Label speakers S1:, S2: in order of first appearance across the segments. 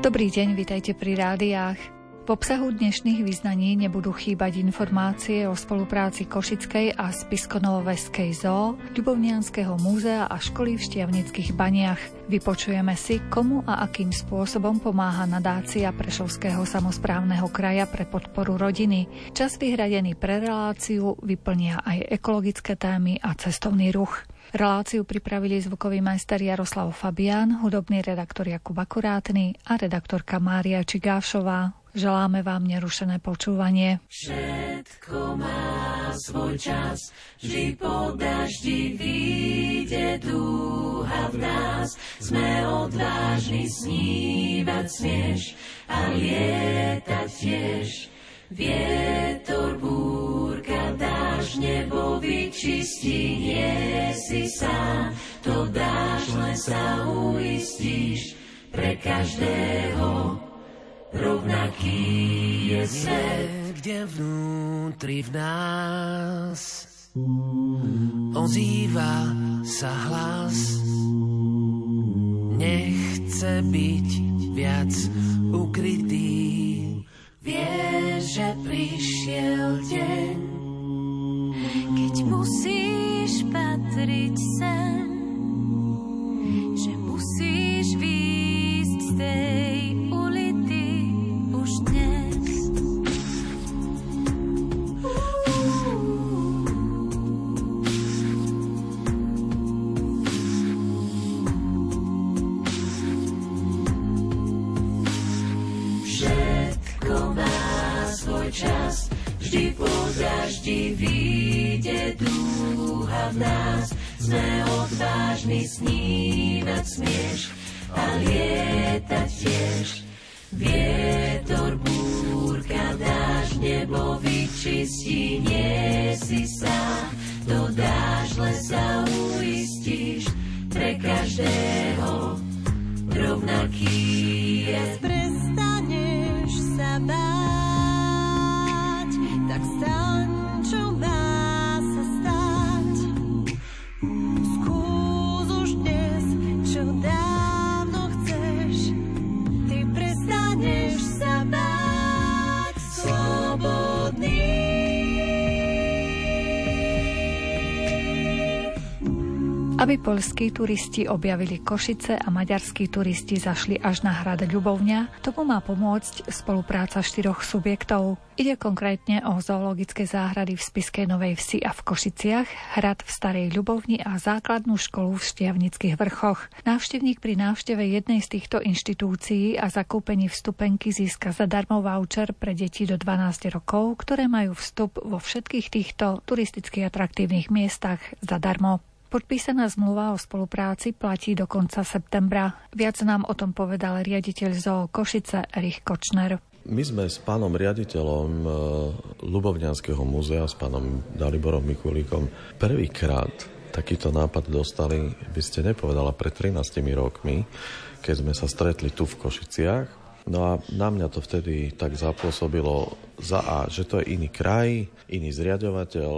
S1: Dobrý deň, vitajte pri rádiách. V obsahu dnešných vyznaní nebudú chýbať informácie o spolupráci Košickej a Spiskonovoveskej zoo, Ľubovnianského múzea a školy v Štiavnických baniach. Vypočujeme si, komu a akým spôsobom pomáha nadácia Prešovského samozprávneho kraja pre podporu rodiny. Čas vyhradený pre reláciu vyplnia aj ekologické témy a cestovný ruch. Reláciu pripravili zvukový majster Jaroslav Fabián, hudobný redaktor Jakub Akurátny a redaktorka Mária Čigášová. Želáme vám nerušené počúvanie.
S2: Všetko má svoj čas, vždy po daždi vyjde dúha v nás. Sme odvážni snívať smieš a lietať tiež. Vietor, búrka, dáš nebo vyčistí, nie si sám, to dáš, len sa uistíš pre každého rovnaký je svet, kde vnútri v nás ozýva sa hlas. Nechce byť viac ukrytý, vie, že prišiel deň, keď musíš patriť sem, že musíš výjsť z tej Vždy po daždi vyjde dúha v nás, sme odvážni snívať smieš a lietať tiež. Vietor, búrka, dáš, nebo vyčistí, nie si sám, to dáš, len sa uistíš, pre každého rovnaký je.
S3: Prestaneš tak staň,
S1: Aby polskí turisti objavili Košice a maďarskí turisti zašli až na hrad Ľubovňa, tomu má pomôcť spolupráca štyroch subjektov. Ide konkrétne o zoologické záhrady v Spiskej Novej Vsi a v Košiciach, hrad v Starej Ľubovni a základnú školu v Štiavnických vrchoch. Návštevník pri návšteve jednej z týchto inštitúcií a zakúpení vstupenky získa zadarmo voucher pre deti do 12 rokov, ktoré majú vstup vo všetkých týchto turisticky atraktívnych miestach zadarmo. Podpísaná zmluva o spolupráci platí do konca septembra. Viac nám o tom povedal riaditeľ zoo Košice Erich Kočner.
S4: My sme s pánom riaditeľom e, Lubovňanského múzea, s pánom Daliborom Mikulíkom, prvýkrát takýto nápad dostali, by ste nepovedala, pred 13 rokmi, keď sme sa stretli tu v Košiciach. No a na mňa to vtedy tak zapôsobilo za A, že to je iný kraj, iný zriadovateľ,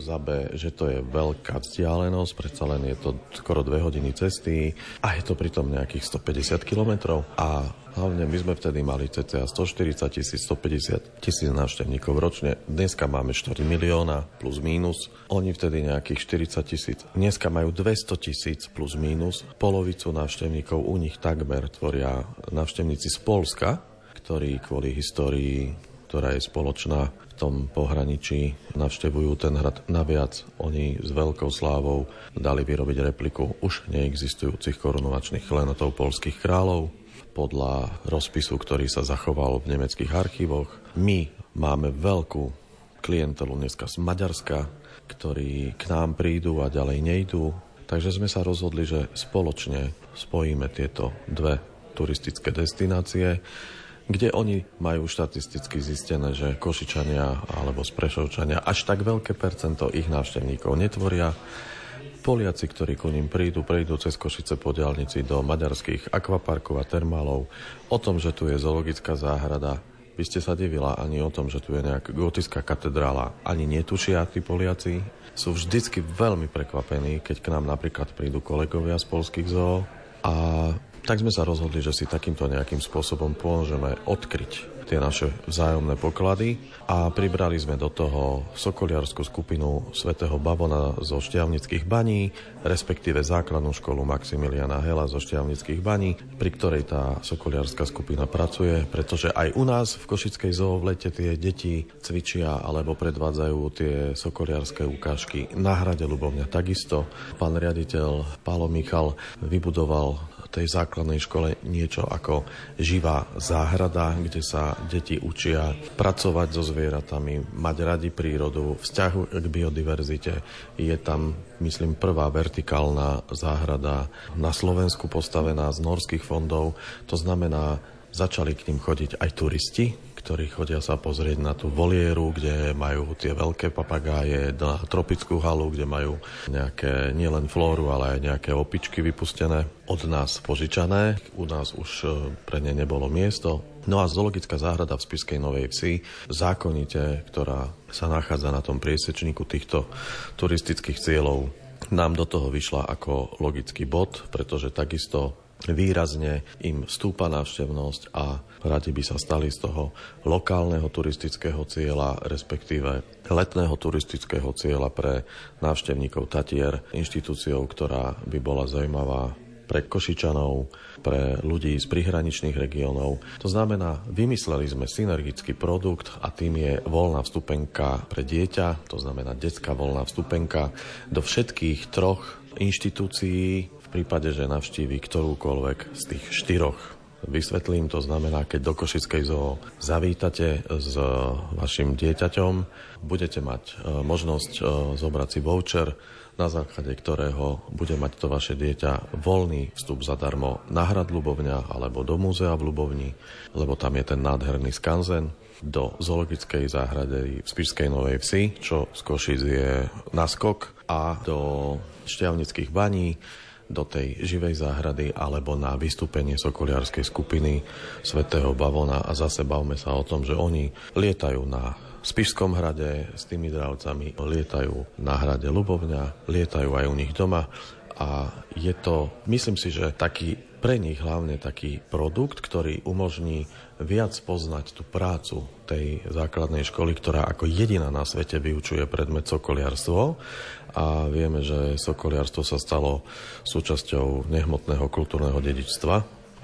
S4: za B, že to je veľká vzdialenosť, predsa len je to skoro dve hodiny cesty a je to pritom nejakých 150 kilometrov. A Hlavne my sme vtedy mali cca 140 tisíc, 150 tisíc návštevníkov ročne. Dneska máme 4 milióna plus mínus. Oni vtedy nejakých 40 tisíc. Dneska majú 200 tisíc plus mínus. Polovicu návštevníkov u nich takmer tvoria návštevníci z Polska, ktorí kvôli histórii ktorá je spoločná v tom pohraničí, navštevujú ten hrad. Naviac oni s veľkou slávou dali vyrobiť repliku už neexistujúcich korunovačných klenotov polských kráľov podľa rozpisu, ktorý sa zachoval v nemeckých archívoch. My máme veľkú klientelu dneska z Maďarska, ktorí k nám prídu a ďalej nejdú. Takže sme sa rozhodli, že spoločne spojíme tieto dve turistické destinácie, kde oni majú štatisticky zistené, že Košičania alebo Sprešovčania až tak veľké percento ich návštevníkov netvoria Poliaci, ktorí ku ním prídu, prejdú cez Košice po diálnici do maďarských akvaparkov a termálov. O tom, že tu je zoologická záhrada, by ste sa divila ani o tom, že tu je nejaká gotická katedrála. Ani netušia tí Poliaci. Sú vždycky veľmi prekvapení, keď k nám napríklad prídu kolegovia z polských zoo a tak sme sa rozhodli, že si takýmto nejakým spôsobom pomôžeme odkryť tie naše vzájomné poklady a pribrali sme do toho sokoliarskú skupinu svätého Bavona zo Šťavnických baní, respektíve základnú školu Maximiliana Hela zo Šťavnických baní, pri ktorej tá sokoliarská skupina pracuje, pretože aj u nás v Košickej zoo v lete tie deti cvičia alebo predvádzajú tie sokoliarské ukážky na hrade Lubovňa takisto. Pán riaditeľ Pálo Michal vybudoval tej základnej škole niečo ako živá záhrada, kde sa deti učia pracovať so zvieratami, mať radi prírodu, vzťahu k biodiverzite. Je tam, myslím, prvá vertikálna záhrada na Slovensku postavená z norských fondov. To znamená, začali k ním chodiť aj turisti, ktorí chodia sa pozrieť na tú volieru, kde majú tie veľké papagáje, na tropickú halu, kde majú nejaké nielen flóru, ale aj nejaké opičky vypustené od nás požičané. U nás už e, pre ne nebolo miesto. No a zoologická záhrada v Spiskej Novej Vsi, zákonite, ktorá sa nachádza na tom priesečníku týchto turistických cieľov, nám do toho vyšla ako logický bod, pretože takisto výrazne im stúpa návštevnosť a radi by sa stali z toho lokálneho turistického cieľa, respektíve letného turistického cieľa pre návštevníkov Tatier, inštitúciou, ktorá by bola zaujímavá pre Košičanov, pre ľudí z prihraničných regiónov. To znamená, vymysleli sme synergický produkt a tým je voľná vstupenka pre dieťa, to znamená detská voľná vstupenka do všetkých troch inštitúcií v prípade, že navštívi ktorúkoľvek z tých štyroch. Vysvetlím, to znamená, keď do Košickej zoo zavítate s vašim dieťaťom, budete mať e, možnosť e, zobrať si voucher, na základe ktorého bude mať to vaše dieťa voľný vstup zadarmo na hrad Ľubovňa alebo do múzea v Ľubovni, lebo tam je ten nádherný skanzen do zoologickej záhrady v Spišskej Novej Vsi, čo z Košic je naskok a do Šťavnických baní, do tej živej záhrady alebo na vystúpenie sokoliarskej skupiny svätého Bavona. A zase bavme sa o tom, že oni lietajú na Spišskom hrade s tými dravcami, lietajú na hrade Lubovňa, lietajú aj u nich doma a je to, myslím si, že taký pre nich hlavne taký produkt, ktorý umožní viac poznať tú prácu tej základnej školy, ktorá ako jediná na svete vyučuje predmet sokoliarstvo a vieme, že sokoliarstvo sa stalo súčasťou nehmotného kultúrneho dedičstva,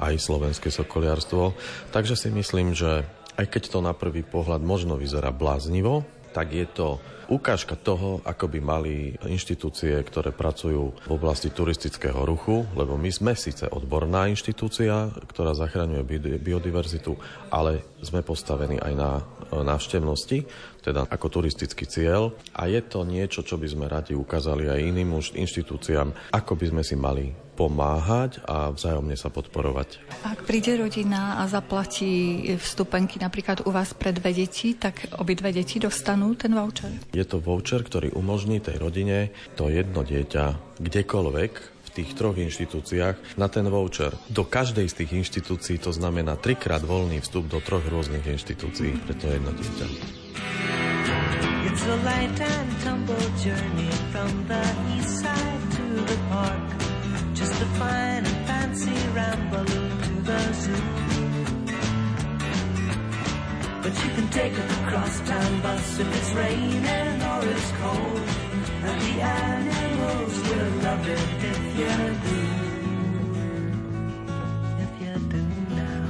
S4: aj slovenské sokoliarstvo. Takže si myslím, že aj keď to na prvý pohľad možno vyzerá bláznivo, tak je to ukážka toho, ako by mali inštitúcie, ktoré pracujú v oblasti turistického ruchu, lebo my sme síce odborná inštitúcia, ktorá zachraňuje biodiverzitu, ale sme postavení aj na návštevnosti, teda ako turistický cieľ. A je to niečo, čo by sme radi ukázali aj iným inštitúciám, ako by sme si mali pomáhať a vzájomne sa podporovať.
S1: Ak príde rodina a zaplatí vstupenky napríklad u vás pre dve deti, tak obidve deti dostanú ten voucher?
S4: Je to voucher, ktorý umožní tej rodine to jedno dieťa kdekoľvek tých troch inštitúciách na ten voucher. Do každej z tých inštitúcií to znamená trikrát voľný vstup do troch rôznych inštitúcií pre to jedno dieťa. But you can take a crosstown bus if it's raining or it's cold. The animals will love it if you do. If you do now.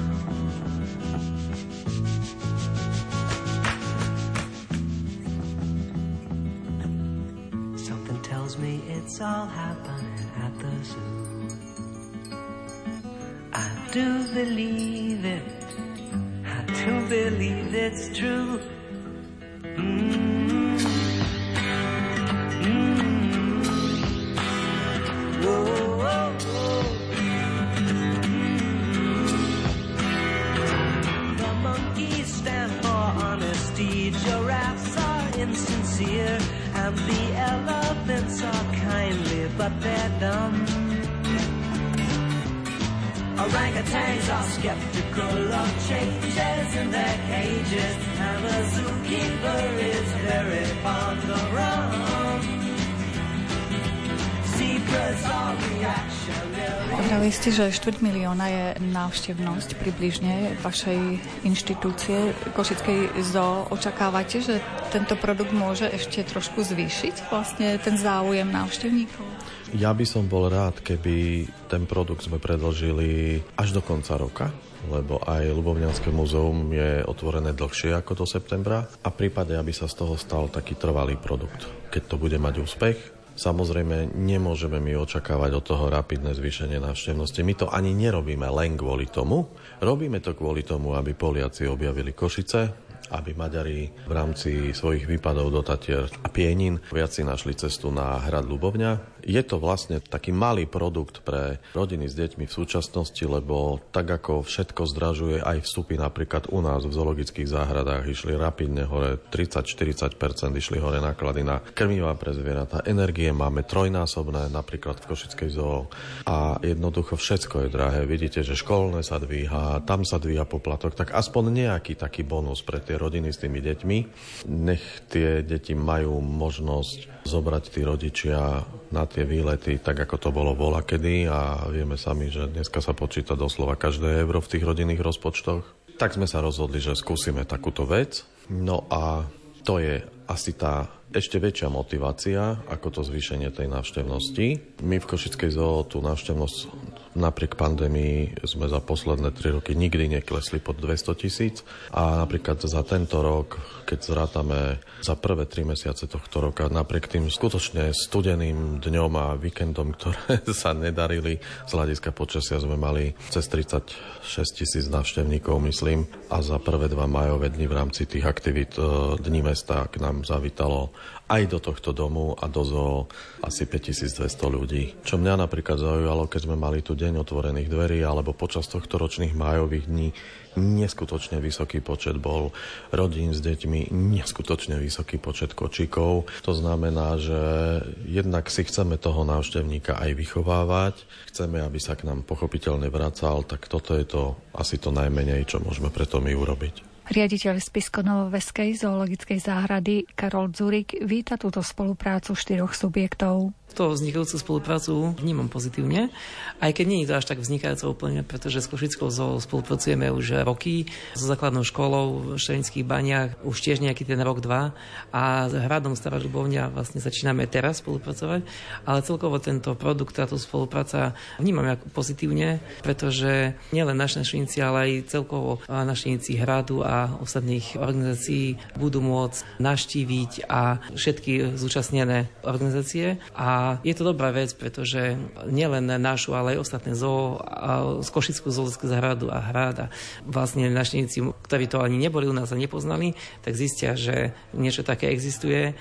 S4: Something tells me it's all happening at the zoo I do believe it. I do believe it's true. And the elephants are kindly, but they're dumb. Orangutans are skeptical of changes in their cages, and the zookeeper is very fond of rum. Zebras are reactionary.
S1: Vravili ste, že štvrť milióna je návštevnosť približne vašej inštitúcie Košickej zoo. Očakávate, že tento produkt môže ešte trošku zvýšiť vlastne ten záujem návštevníkov?
S4: Ja by som bol rád, keby ten produkt sme predložili až do konca roka, lebo aj Lubovňanské múzeum je otvorené dlhšie ako do septembra a prípade, aby sa z toho stal taký trvalý produkt. Keď to bude mať úspech, Samozrejme, nemôžeme my očakávať od toho rapidné zvýšenie návštevnosti. My to ani nerobíme len kvôli tomu. Robíme to kvôli tomu, aby Poliaci objavili Košice, aby Maďari v rámci svojich výpadov do Tatier a Pienin viac si našli cestu na hrad Ľubovňa. Je to vlastne taký malý produkt pre rodiny s deťmi v súčasnosti, lebo tak ako všetko zdražuje, aj vstupy napríklad u nás v zoologických záhradách išli rapidne hore, 30-40% išli hore náklady na krmivá pre zvieratá. Energie máme trojnásobné, napríklad v Košickej zoo. A jednoducho všetko je drahé. Vidíte, že školné sa dvíha, tam sa dvíha poplatok, tak aspoň nejaký taký bonus pre tie rodiny s tými deťmi. Nech tie deti majú možnosť zobrať tí rodičia na tie výlety, tak ako to bolo vola kedy a vieme sami, že dneska sa počíta doslova každé euro v tých rodinných rozpočtoch. Tak sme sa rozhodli, že skúsime takúto vec. No a to je asi tá ešte väčšia motivácia ako to zvýšenie tej návštevnosti. My v Košickej zoo tú návštevnosť napriek pandémii sme za posledné 3 roky nikdy neklesli pod 200 tisíc a napríklad za tento rok, keď zrátame za prvé 3 mesiace tohto roka, napriek tým skutočne studeným dňom a víkendom, ktoré sa nedarili z hľadiska počasia, sme mali cez 36 tisíc návštevníkov, myslím, a za prvé dva majové dni v rámci tých aktivít e, Dní mesta k nám zavítalo aj do tohto domu a do asi 5200 ľudí. Čo mňa napríklad zaujalo, keď sme mali tu deň otvorených dverí alebo počas tohto ročných májových dní, neskutočne vysoký počet bol rodín s deťmi, neskutočne vysoký počet kočíkov. To znamená, že jednak si chceme toho návštevníka aj vychovávať, chceme, aby sa k nám pochopiteľne vracal, tak toto je to asi to najmenej, čo môžeme preto my urobiť.
S1: Riaditeľ Spisko-Novoveskej zoologickej záhrady Karol Zurik víta túto spoluprácu štyroch subjektov.
S5: To vznikajúcu spoluprácu vnímam pozitívne, aj keď nie je to až tak vznikajúca úplne, pretože s Košickou zoo spolupracujeme už roky, so základnou školou v Štelinských baniach už tiež nejaký ten rok, dva. A s hradom Stará Ľubovňa vlastne začíname teraz spolupracovať, ale celkovo tento produkt, táto spolupráca vnímam ako pozitívne, pretože nielen naši našinci, ale aj celkovo našinci hradu a ostatných organizácií budú môcť naštíviť a všetky zúčastnené organizácie. A je to dobrá vec, pretože nielen našu, ale aj ostatné zoo, z Košickú zoologickú záhradu a hrad a vlastne návštevníci, ktorí to ani neboli u nás a nepoznali, tak zistia, že niečo také existuje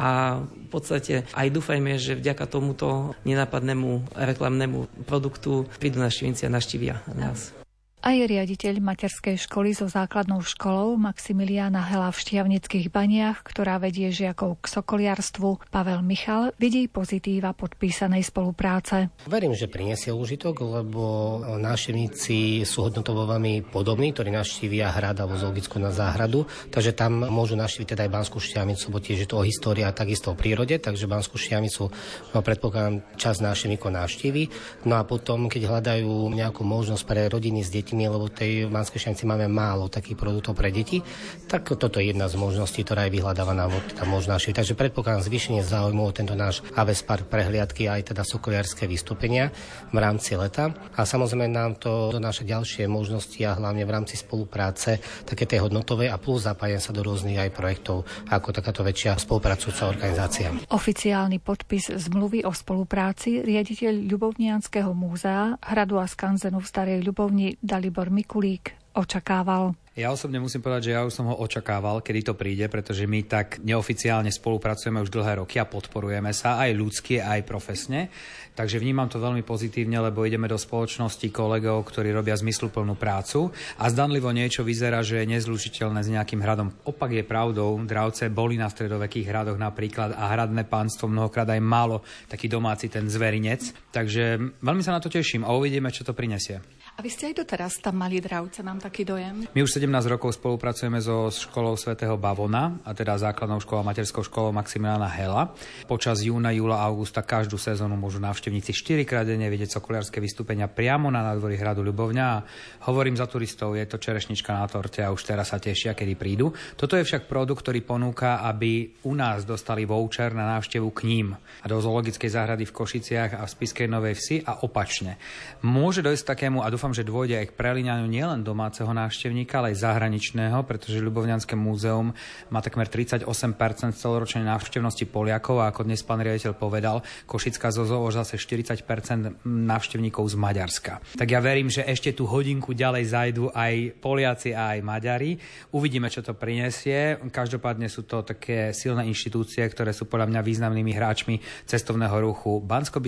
S5: a v podstate aj dúfajme, že vďaka tomuto nenápadnému reklamnému produktu prídu návštevníci a naštívia nás.
S1: Aj riaditeľ materskej školy so základnou školou Maximiliána Hela v Štiavnických baniach, ktorá vedie žiakov k sokoliarstvu, Pavel Michal, vidí pozitíva podpísanej spolupráce.
S6: Verím, že prinesie užitok, lebo návštevníci sú hodnotovo veľmi podobní, ktorí navštívia hrad alebo zoologickú na záhradu, takže tam môžu navštíviť teda aj Banskú Štiavnicu, bo tiež je to o histórii a takisto o prírode, takže Banskú Štiavnicu no, predpokladám čas návštevníkov návštívi. No a potom, keď hľadajú nejakú možnosť pre rodiny s deťmi, deťmi, lebo tej Banskej Štiavnici máme málo takých produktov pre deti, tak toto je jedna z možností, ktorá je vyhľadávaná teda možná Takže predpokladám zvýšenie záujmu o tento náš Aves Park prehliadky aj teda sokoliarské vystúpenia v rámci leta. A samozrejme nám to donáša ďalšie možnosti a hlavne v rámci spolupráce také tej hodnotovej a plus zapájania sa do rôznych aj projektov ako takáto väčšia spolupracujúca organizácia.
S1: Oficiálny podpis zmluvy o spolupráci riaditeľ Ľubovnianského múzea Hradu a skanzenu v Starej Ľubovni dal Dalibor Mikulík očakával.
S7: Ja osobne musím povedať, že ja už som ho očakával, kedy to príde, pretože my tak neoficiálne spolupracujeme už dlhé roky a podporujeme sa aj ľudsky, aj profesne. Takže vnímam to veľmi pozitívne, lebo ideme do spoločnosti kolegov, ktorí robia zmysluplnú prácu a zdanlivo niečo vyzerá, že je nezlučiteľné s nejakým hradom. Opak je pravdou, dravce boli na stredovekých hradoch napríklad a hradné pánstvo mnohokrát aj málo taký domáci ten zverinec. Takže veľmi sa na to teším a uvidíme, čo to prinesie.
S1: A vy ste aj doteraz tam mali dravce, mám taký dojem.
S7: My už 17 rokov spolupracujeme so školou svätého Bavona, a teda základnou školou a materskou školou Maximiliana Hela. Počas júna, júla, augusta každú sezónu môžu návštevníci 4 krát denne vidieť sokoliarské vystúpenia priamo na nádvorí hradu Ľubovňa. A hovorím za turistov, je to čerešnička na torte a už teraz sa tešia, kedy prídu. Toto je však produkt, ktorý ponúka, aby u nás dostali voucher na návštevu k ním a do zoologickej záhrady v Košiciach a v Spiskej Novej Vsi a opačne. Môže dojsť takému, a dúfam, že dôjde aj k prelíňaniu nielen domáceho návštevníka, ale aj zahraničného, pretože Ľubovňanské múzeum má takmer 38% celoročnej návštevnosti Poliakov a ako dnes pán riaditeľ povedal, Košická zozo zase 40% návštevníkov z Maďarska. Tak ja verím, že ešte tú hodinku ďalej zajdu aj Poliaci a aj Maďari. Uvidíme, čo to prinesie. Každopádne sú to také silné inštitúcie, ktoré sú podľa mňa významnými hráčmi cestovného ruchu bansko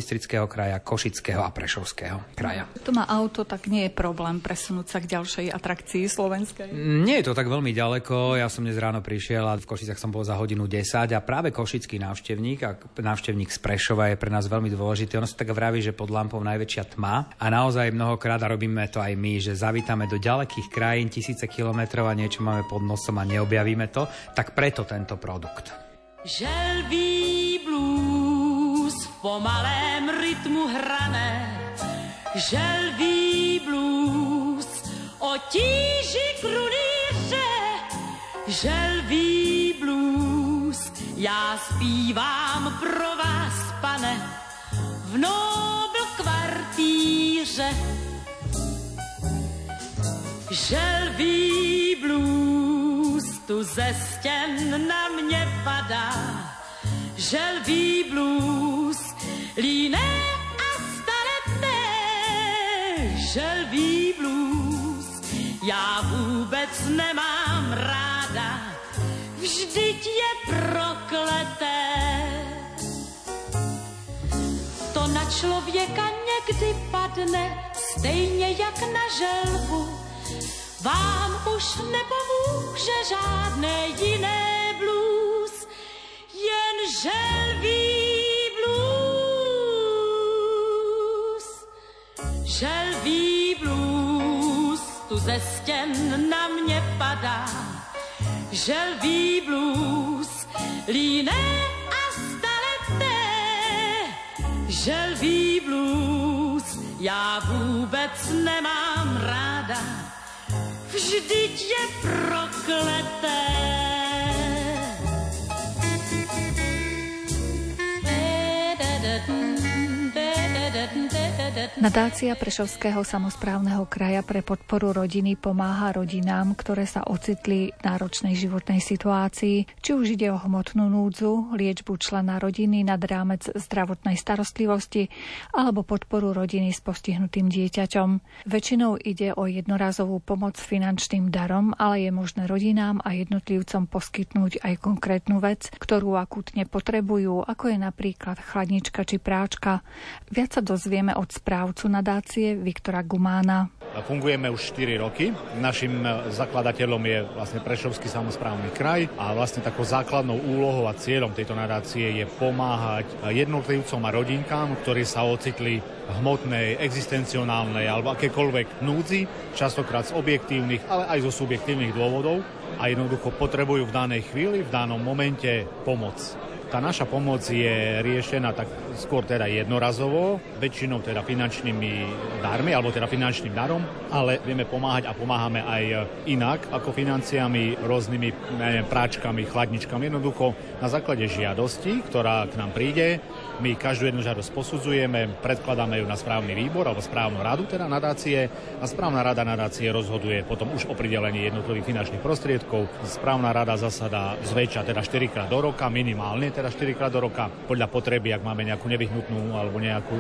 S7: kraja, Košického a Prešovského kraja.
S1: To má auto, tak nie je problém presunúť sa k ďalšej atrakcii slovenskej?
S7: Nie je to tak veľmi ďaleko. Ja som dnes ráno prišiel a v Košicách som bol za hodinu 10 a práve košický návštevník a návštevník z Prešova je pre nás veľmi dôležitý. Ono sa tak vraví, že pod lampou najväčšia tma a naozaj mnohokrát a robíme to aj my, že zavítame do ďalekých krajín tisíce kilometrov a niečo máme pod nosom a neobjavíme to, tak preto tento produkt.
S8: Želví blues v pomalém rytmu hrané želví blues o tíži krunýře, želví blues. Já zpívám pro vás, pane, v Nobel kvartíře. Želví blues tu ze stěn na mě padá, želví blues líné želví blues. Já vůbec nemám ráda, vždyť je prokleté. Člověka někdy padne, stejně jak na želvu. Vám už nepomůže žádné jiné blues, jen želví Želví blues tu ze stěn na mě padá. Želví blues líné Želví blues já vůbec nemám ráda. Vždyť je prokleté.
S1: Nadácia Prešovského samozprávneho kraja pre podporu rodiny pomáha rodinám, ktoré sa ocitli v náročnej životnej situácii, či už ide o hmotnú núdzu, liečbu člena rodiny nad rámec zdravotnej starostlivosti alebo podporu rodiny s postihnutým dieťaťom. Väčšinou ide o jednorazovú pomoc finančným darom, ale je možné rodinám a jednotlivcom poskytnúť aj konkrétnu vec, ktorú akútne potrebujú, ako je napríklad chladnička či práčka. Viac sa dozvieme od správcu nadácie Viktora Gumána.
S9: Fungujeme už 4 roky. Našim zakladateľom je vlastne Prešovský samozprávny kraj a vlastne takou základnou úlohou a cieľom tejto nadácie je pomáhať jednotlivcom a rodinkám, ktorí sa ocitli v hmotnej, existencionálnej alebo akékoľvek núdzi, častokrát z objektívnych, ale aj zo subjektívnych dôvodov a jednoducho potrebujú v danej chvíli, v danom momente pomoc. Tá naša pomoc je riešená tak skôr teda jednorazovo, väčšinou teda finančnými darmi, alebo teda finančným darom, ale vieme pomáhať a pomáhame aj inak ako financiami, rôznymi neviem, práčkami, chladničkami. Jednoducho na základe žiadosti, ktorá k nám príde, my každú jednu žiadosť posudzujeme, predkladáme ju na správny výbor alebo správnu radu teda nadácie a správna rada nadácie rozhoduje potom už o pridelení jednotlivých finančných prostriedkov. Správna rada zasada zväčša teda 4 krát do roka, minimálne teda 4 krát do roka. Podľa potreby, ak máme nejakú nevyhnutnú alebo nejakú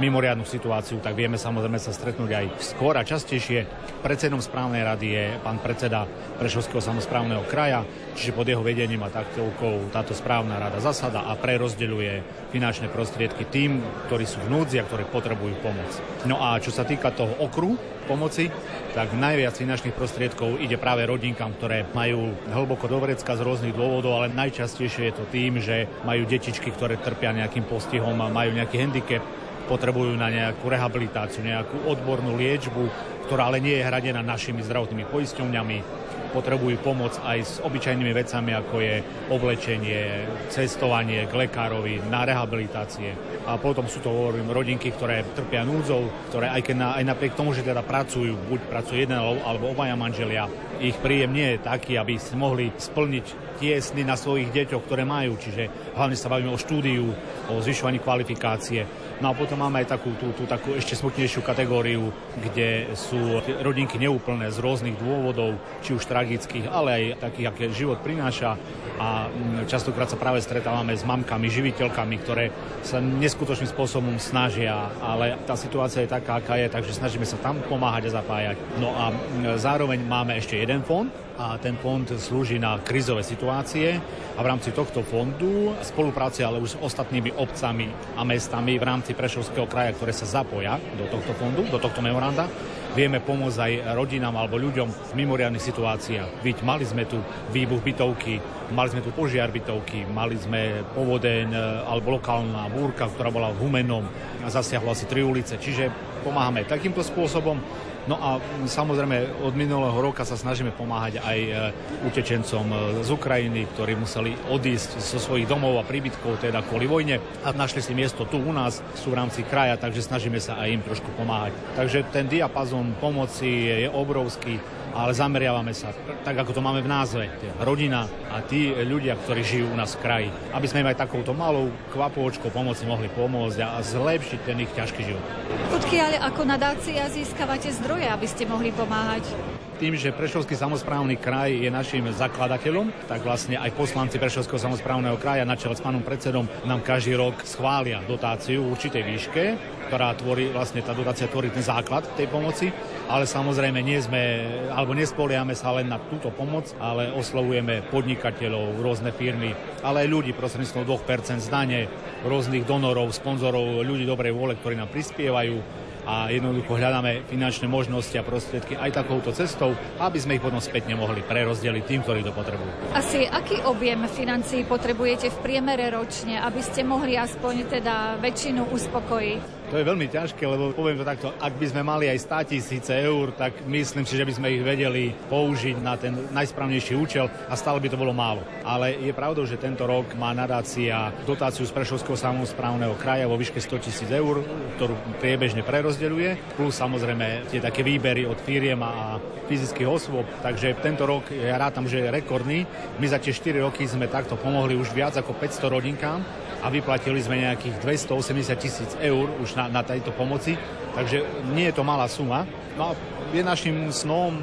S9: mimoriadnu situáciu, tak vieme samozrejme sa stretnúť aj skôr a častejšie. Predsedom správnej rady je pán predseda Prešovského samozprávneho kraja, čiže pod jeho vedením a taktovkou táto správna rada zasada a prerozdeľuje finančné prostriedky tým, ktorí sú v núdzi a ktorí potrebujú pomoc. No a čo sa týka toho okru pomoci, tak najviac finančných prostriedkov ide práve rodinkám, ktoré majú hlboko do vrecka z rôznych dôvodov, ale najčastejšie je to tým, že majú detičky, ktoré trpia nejakým postihom majú nejaký handicap, potrebujú na nejakú rehabilitáciu, nejakú odbornú liečbu, ktorá ale nie je hradená našimi zdravotnými poisťovňami potrebujú pomoc aj s obyčajnými vecami, ako je oblečenie, cestovanie k lekárovi, na rehabilitácie. A potom sú to hovorím, rodinky, ktoré trpia núdzou, ktoré aj, keď na, aj napriek tomu, že teda pracujú, buď pracuje jeden alebo obaja manželia, ich príjem nie je taký, aby si mohli splniť tie sny na svojich deťoch, ktoré majú. Čiže hlavne sa bavíme o štúdiu, o zvyšovaní kvalifikácie. No a potom máme aj takú, tú, tú takú ešte smutnejšiu kategóriu, kde sú rodinky neúplné z rôznych dôvodov, či už tragických, ale aj takých, aké život prináša. A mm, častokrát sa práve stretávame s mamkami, živiteľkami, ktoré sa neskutočným spôsobom snažia, ale tá situácia je taká, aká je, takže snažíme sa tam pomáhať a zapájať. No a mm, zároveň máme ešte jeden fond, a ten fond slúži na krizové situácie a v rámci tohto fondu spolupráci ale už s ostatnými obcami a mestami v rámci Prešovského kraja, ktoré sa zapoja do tohto fondu, do tohto memoranda, vieme pomôcť aj rodinám alebo ľuďom v mimoriadnych situáciách. Veď mali sme tu výbuch bytovky, mali sme tu požiar bytovky, mali sme povodeň e, alebo lokálna búrka, ktorá bola v Humenom a zasiahla asi tri ulice. Čiže pomáhame takýmto spôsobom No a samozrejme od minulého roka sa snažíme pomáhať aj e, utečencom e, z Ukrajiny, ktorí museli odísť zo svojich domov a príbytkov teda kvôli vojne a našli si miesto tu u nás, sú v rámci kraja, takže snažíme sa aj im trošku pomáhať. Takže ten diapazon pomoci je obrovský ale zameriavame sa, tak ako to máme v názve, rodina a tí ľudia, ktorí žijú u nás v kraji, aby sme im aj takouto malou kvapôčkou pomoci mohli pomôcť a zlepšiť ten ich ťažký život.
S10: Odkiaľ ako nadácia získavate zdroje, aby ste mohli pomáhať?
S9: Tým, že Prešovský samozprávny kraj je našim zakladateľom, tak vlastne aj poslanci Prešovského samozprávneho kraja na čele s pánom predsedom nám každý rok schvália dotáciu v určitej výške, ktorá tvorí, vlastne tá dotácia tvorí ten základ tej pomoci, ale samozrejme nie sme, alebo nespoliame sa len na túto pomoc, ale oslovujeme podnikateľov, rôzne firmy, ale aj ľudí prostredníctvom 2% zdane, rôznych donorov, sponzorov, ľudí dobrej vôle, ktorí nám prispievajú a jednoducho hľadáme finančné možnosti a prostriedky aj takouto cestou, aby sme ich potom spätne mohli prerozdeliť tým, ktorí to potrebujú.
S10: Asi aký objem financií potrebujete v priemere ročne, aby ste mohli aspoň teda väčšinu uspokojiť?
S9: To je veľmi ťažké, lebo poviem to takto, ak by sme mali aj 100 tisíce eur, tak myslím si, že by sme ich vedeli použiť na ten najsprávnejší účel a stále by to bolo málo. Ale je pravdou, že tento rok má nadácia dotáciu z Prešovského samozprávneho kraja vo výške 100 tisíc eur, ktorú priebežne prerozdeľuje, plus samozrejme tie také výbery od firiem a fyzických osôb. Takže tento rok ja rátam, že je rekordný. My za tie 4 roky sme takto pomohli už viac ako 500 rodinkám a vyplatili sme nejakých 280 tisíc eur už na, na tejto pomoci, takže nie je to malá suma. No a je našim snom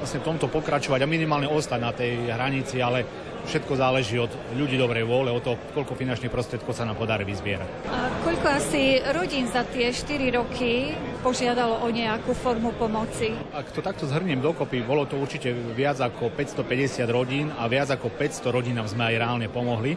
S9: vlastne tomto pokračovať a minimálne ostať na tej hranici, ale všetko záleží od ľudí dobrej vôle, o to, koľko finančných prostriedkov sa nám podarí vyzbierať.
S10: A koľko asi rodín za tie 4 roky požiadalo o nejakú formu pomoci?
S9: Ak to takto zhrniem dokopy, bolo to určite viac ako 550 rodín a viac ako 500 rodinám sme aj reálne pomohli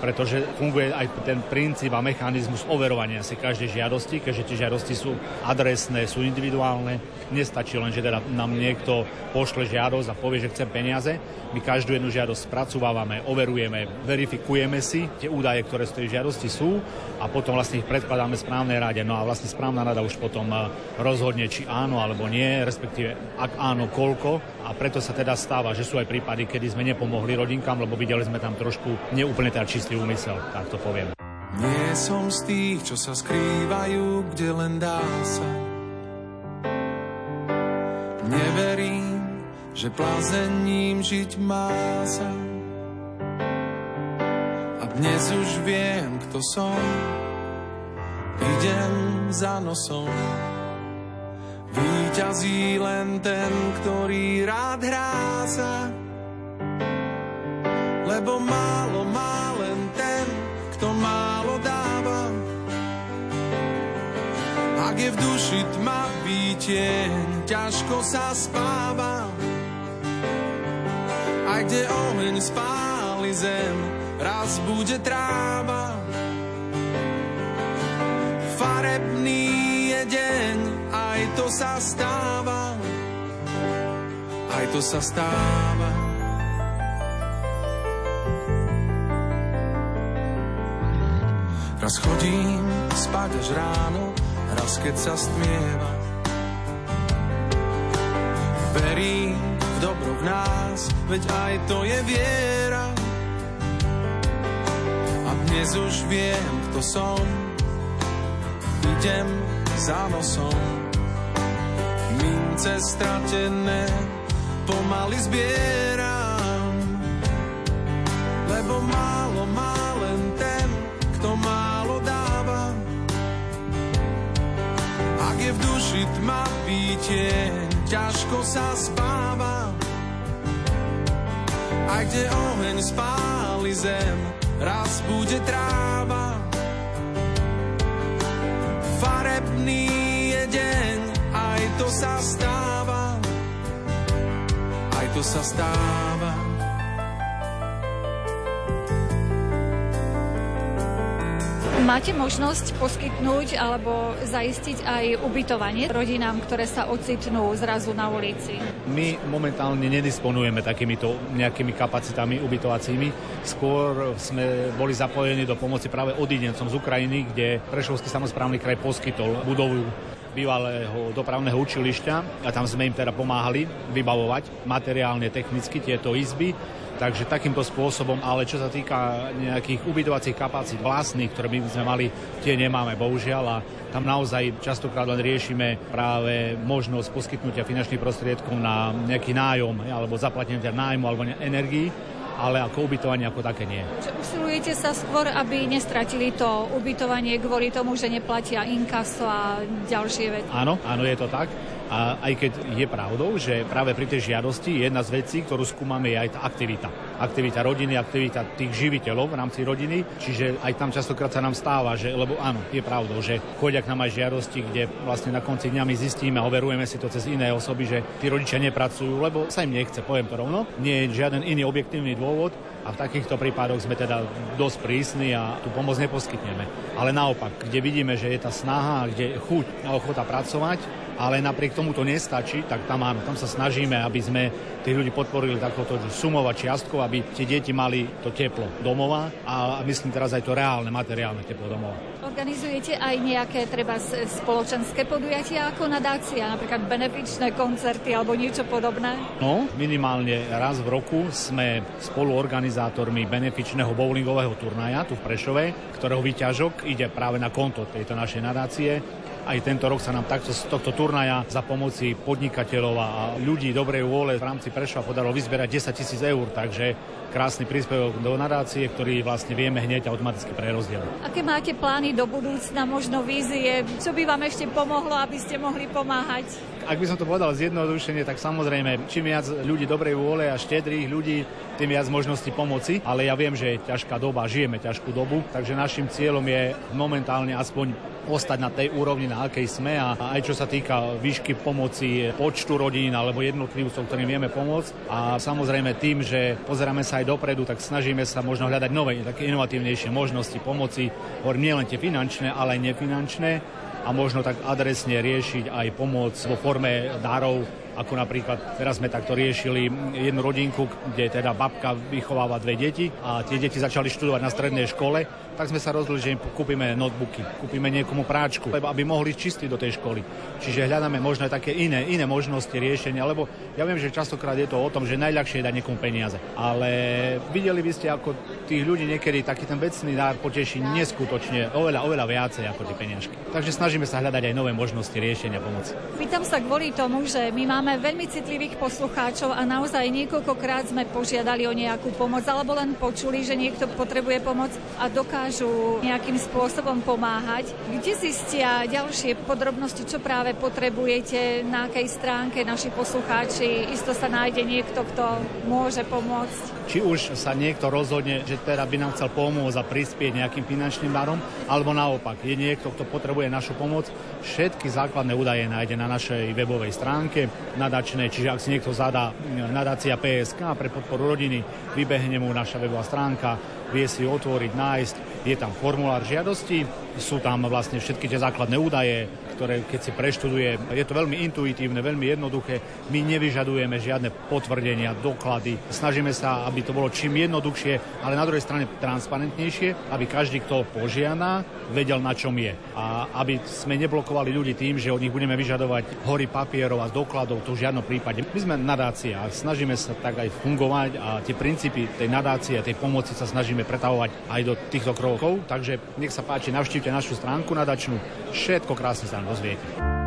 S9: pretože funguje aj ten princíp a mechanizmus overovania si každej žiadosti, keďže tie žiadosti sú adresné, sú individuálne. Nestačí len, že teda nám niekto pošle žiadosť a povie, že chce peniaze. My každú jednu žiadosť spracovávame, overujeme, verifikujeme si tie údaje, ktoré z tej žiadosti sú a potom vlastne ich predkladáme správnej rade. No a vlastne správna rada už potom eh, rozhodne, či áno alebo nie, respektíve ak áno, koľko. A preto sa teda stáva, že sú aj prípady, kedy sme nepomohli rodinkám, lebo videli sme tam trošku neúplne čistý čistý úmysel, tak to poviem.
S11: Nie som z tých, čo sa skrývajú, kde len dá sa. Neverím, že plazením žiť má sa. A dnes už viem, kto som, idem za nosom. Výťazí len ten, ktorý rád hrá sa, lebo málo má len ten, kto málo dáva. Ak je v duši tma výtieň, ťažko sa spáva. A kde oheň spáli zem, raz bude tráva. Farebný je deň, to sa stáva. Aj to sa stáva. Raz chodím spať až ráno, raz keď sa stmieva. Verím v dobro v nás, veď aj to je viera. A dnes už viem, kto som, idem za nosom. Mince stratené pomaly zbieram, lebo málo má len ten, kto málo dáva. Ak je v duši tma výtieň, ťažko sa spáva. A kde oheň spáli zem, raz bude tráva. Farebný to sa stáva. Aj to sa stáva.
S10: Máte možnosť poskytnúť alebo zaistiť aj ubytovanie rodinám, ktoré sa ocitnú zrazu na ulici?
S9: My momentálne nedisponujeme takýmito nejakými kapacitami ubytovacími. Skôr sme boli zapojení do pomoci práve odidencom z Ukrajiny, kde Prešovský samozprávny kraj poskytol budovu bývalého dopravného učilišťa a tam sme im teda pomáhali vybavovať materiálne, technicky tieto izby. Takže takýmto spôsobom, ale čo sa týka nejakých ubytovacích kapacít vlastných, ktoré by sme mali, tie nemáme bohužiaľ. A tam naozaj častokrát len riešime práve možnosť poskytnutia finančných prostriedkov na nejaký nájom alebo zaplatenie nájmu alebo energii ale ako ubytovanie ako také nie.
S10: Že usilujete sa skôr, aby nestratili to ubytovanie kvôli tomu, že neplatia inkaso a ďalšie veci?
S9: Áno, áno, je to tak. A aj keď je pravdou, že práve pri tej žiadosti jedna z vecí, ktorú skúmame, je aj tá aktivita. Aktivita rodiny, aktivita tých živiteľov v rámci rodiny. Čiže aj tam častokrát sa nám stáva, že, lebo áno, je pravdou, že chodia k nám aj žiadosti, kde vlastne na konci dňa my zistíme a overujeme si to cez iné osoby, že tí rodičia nepracujú, lebo sa im nechce, poviem to rovno. Nie je žiaden iný objektívny dôvod, a v takýchto prípadoch sme teda dosť prísni a tú pomoc neposkytneme. Ale naopak, kde vidíme, že je tá snaha, kde je chuť a ochota pracovať, ale napriek tomu to nestačí, tak tam áno, tam sa snažíme, aby sme tých ľudí podporili takouto sumova čiastkou, aby tie deti mali to teplo domova a myslím teraz aj to reálne materiálne teplo domova.
S10: Organizujete aj nejaké treba spoločenské podujatia ako nadácia, napríklad benefičné koncerty alebo niečo podobné?
S9: No, minimálne raz v roku sme spoluorganizátormi benefičného bowlingového turnaja tu v Prešove, ktorého výťažok ide práve na konto tejto našej nadácie aj tento rok sa nám takto z tohto turnaja za pomoci podnikateľov a ľudí dobrej vôle v rámci Prešova podarilo vyzberať 10 tisíc eur, takže krásny príspevok do nadácie, ktorý vlastne vieme hneď automaticky prerozdeliť.
S10: Aké máte plány do budúcna, možno vízie? Čo by vám ešte pomohlo, aby ste mohli pomáhať?
S9: Ak by som to povedal zjednodušene, tak samozrejme, čím viac ľudí dobrej vôle a štedrých ľudí, tým viac možností pomoci, ale ja viem, že je ťažká doba, žijeme ťažkú dobu, takže našim cieľom je momentálne aspoň ostať na tej úrovni, na akej sme a aj čo sa týka výšky pomoci počtu rodín alebo jednotlivcov, ktorým vieme pomôcť. A samozrejme tým, že pozeráme sa aj dopredu, tak snažíme sa možno hľadať nové, také inovatívnejšie možnosti pomoci, hovorím nielen tie finančné, ale aj nefinančné a možno tak adresne riešiť aj pomoc vo forme darov ako napríklad teraz sme takto riešili jednu rodinku, kde teda babka vychováva dve deti a tie deti začali študovať na strednej škole, tak sme sa rozhodli, že im kúpime notebooky, kúpime niekomu práčku, lebo aby mohli čistiť do tej školy. Čiže hľadáme možno také iné, iné možnosti riešenia, lebo ja viem, že častokrát je to o tom, že najľahšie je dať niekomu peniaze. Ale videli by ste, ako tých ľudí niekedy taký ten vecný dár poteší neskutočne oveľa, oveľa viacej ako tie peniažky. Takže snažíme sa hľadať aj nové možnosti riešenia pomoci.
S10: Pýtam sa kvôli tomu, že my máme Máme veľmi citlivých poslucháčov a naozaj niekoľkokrát sme požiadali o nejakú pomoc alebo len počuli, že niekto potrebuje pomoc a dokážu nejakým spôsobom pomáhať. Kde zistia ďalšie podrobnosti, čo práve potrebujete, na akej stránke naši poslucháči? Isto sa nájde niekto, kto môže pomôcť.
S9: Či už sa niekto rozhodne, že teda by nám chcel pomôcť a prispieť nejakým finančným darom, alebo naopak, je niekto, kto potrebuje našu pomoc, všetky základné údaje nájde na našej webovej stránke nadačné, čiže ak si niekto zadá nadácia PSK pre podporu rodiny, vybehne mu naša webová stránka, vie si otvoriť, nájsť, je tam formulár žiadosti, sú tam vlastne všetky tie základné údaje, ktoré keď si preštuduje, je to veľmi intuitívne, veľmi jednoduché. My nevyžadujeme žiadne potvrdenia, doklady. Snažíme sa, aby to bolo čím jednoduchšie, ale na druhej strane transparentnejšie, aby každý, kto požiada, vedel, na čom je. A aby sme neblokovali ľudí tým, že od nich budeme vyžadovať hory papierov a dokladov, to v žiadnom prípade. My sme nadácia a snažíme sa tak aj fungovať a tie princípy tej nadácie, tej pomoci sa snažíme pretavovať aj do týchto krokov. Takže nech sa páči, navštívte našu stránku nadačnú. Všetko krásne sa dozviete.
S12: Sám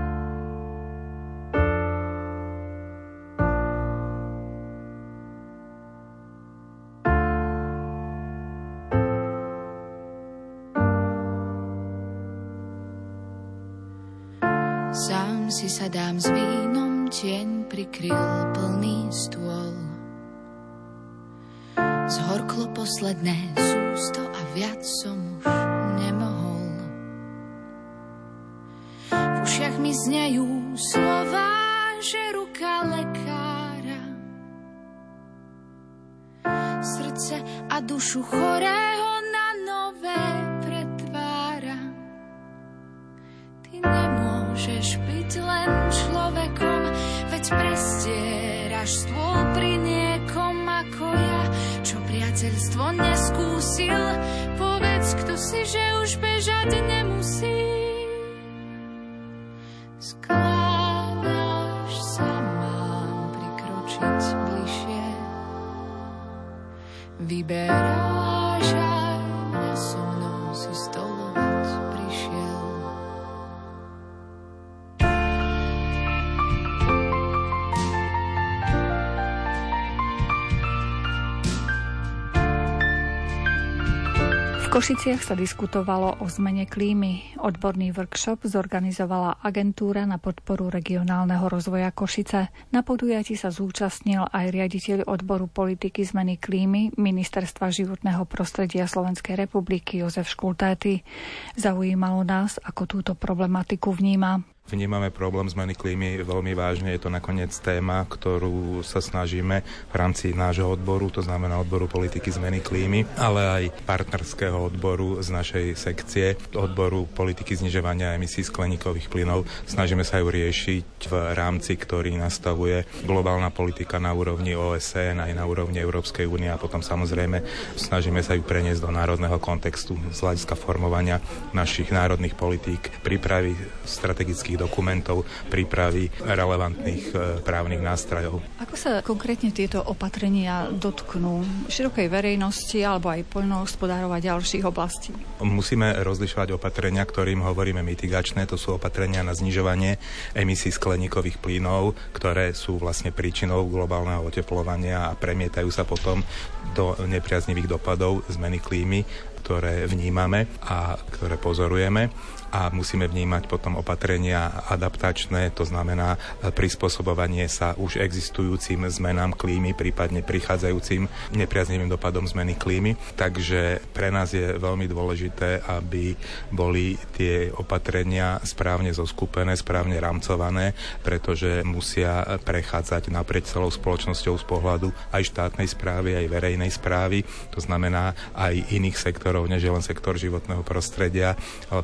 S1: Košiciach sa diskutovalo o zmene klímy. Odborný workshop zorganizovala agentúra na podporu regionálneho rozvoja Košice. Na podujatí sa zúčastnil aj riaditeľ odboru politiky zmeny klímy Ministerstva životného prostredia Slovenskej republiky Jozef Škultéty. Zaujímalo nás, ako túto problematiku vníma.
S13: Vnímame problém zmeny klímy veľmi vážne. Je to nakoniec téma, ktorú sa snažíme v rámci nášho odboru, to znamená odboru politiky zmeny klímy, ale aj partnerského odboru z našej sekcie, odboru politiky znižovania emisí skleníkových plynov. Snažíme sa ju riešiť v rámci, ktorý nastavuje globálna politika na úrovni OSN aj na úrovni Európskej únie a potom samozrejme snažíme sa ju preniesť do národného kontextu z hľadiska formovania našich národných politík, prípravy strategických dokumentov, prípravy relevantných e, právnych nástrojov.
S1: Ako sa konkrétne tieto opatrenia dotknú širokej verejnosti alebo aj poľnohospodárov a ďalších oblastí?
S13: Musíme rozlišovať opatrenia, ktorým hovoríme mitigačné, to sú opatrenia na znižovanie emisí skleníkových plynov, ktoré sú vlastne príčinou globálneho oteplovania a premietajú sa potom do nepriaznivých dopadov zmeny klímy ktoré vnímame a ktoré pozorujeme a musíme vnímať potom opatrenia adaptačné, to znamená prispôsobovanie sa už existujúcim zmenám klímy, prípadne prichádzajúcim nepriaznivým dopadom zmeny klímy. Takže pre nás je veľmi dôležité, aby boli tie opatrenia správne zoskupené, správne rámcované, pretože musia prechádzať naprieč celou spoločnosťou z pohľadu aj štátnej správy, aj verejnej správy, to znamená aj iných sektorov než len sektor životného prostredia,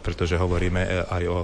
S13: pretože hovoríme e, aj o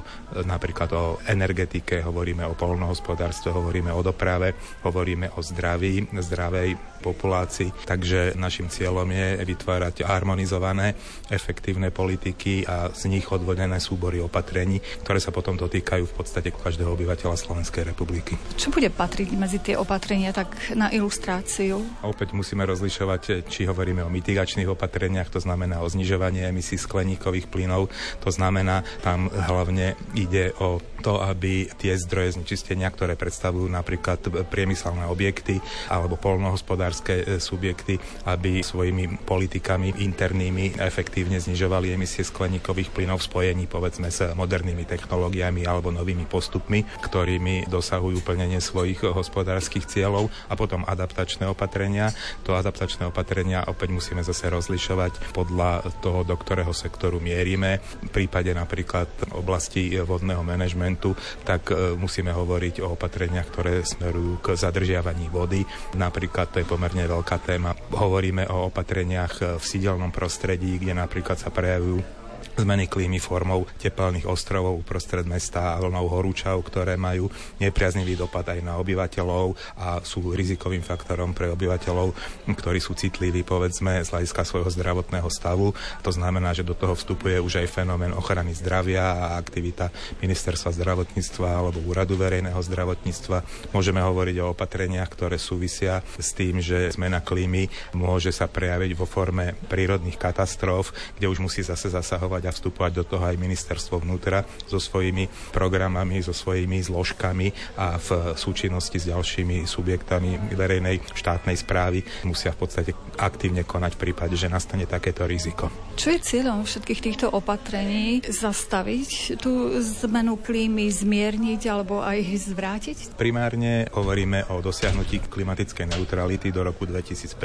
S13: napríklad o energetike, hovoríme o polnohospodárstve, hovoríme o doprave, hovoríme o zdraví, zdravej populácii. Takže našim cieľom je vytvárať harmonizované, efektívne politiky a z nich odvodené súbory opatrení, ktoré sa potom dotýkajú v podstate každého obyvateľa Slovenskej republiky.
S1: Čo bude patriť medzi tie opatrenia tak na ilustráciu?
S13: Opäť musíme rozlišovať, či hovoríme o mitigačných opatreniach, to znamená o znižovanie emisí skleníkových plynov. To znamená, tam hlavne ide o to, aby tie zdroje znečistenia, ktoré predstavujú napríklad priemyselné objekty alebo polnohospodárske e, subjekty, aby svojimi politikami internými efektívne znižovali emisie skleníkových plynov v spojení povedzme s modernými technológiami alebo novými postupmi, ktorými dosahujú plnenie svojich hospodárskych cieľov a potom adaptačné opatrenia. To adaptačné opatrenia opäť musíme zase rozlišovať podľa toho, do ktorého sektoru mierime. V prípade napríklad oblasti vodného manažmentu, tak e, musíme hovoriť o opatreniach, ktoré smerujú k zadržiavaní vody. Napríklad to je pomerne veľká téma. Hovoríme o opatreniach v sídelnom prostredí, kde napríklad sa prejavujú zmeny klímy formou tepelných ostrovov uprostred mesta a vlnou horúčav, ktoré majú nepriaznivý dopad aj na obyvateľov a sú rizikovým faktorom pre obyvateľov, ktorí sú citliví, povedzme, z hľadiska svojho zdravotného stavu. To znamená, že do toho vstupuje už aj fenomén ochrany zdravia a aktivita ministerstva zdravotníctva alebo úradu verejného zdravotníctva. Môžeme hovoriť o opatreniach, ktoré súvisia s tým, že zmena klímy môže sa prejaviť vo forme prírodných katastrof, kde už musí zase zasahovať a vstupovať do toho aj ministerstvo vnútra so svojimi programami, so svojimi zložkami a v súčinnosti s ďalšími subjektami verejnej štátnej správy musia v podstate aktívne konať v prípade, že nastane takéto riziko.
S1: Čo je cieľom všetkých týchto opatrení? Zastaviť tú zmenu klímy, zmierniť alebo aj zvrátiť?
S13: Primárne hovoríme o dosiahnutí klimatickej neutrality do roku 2050.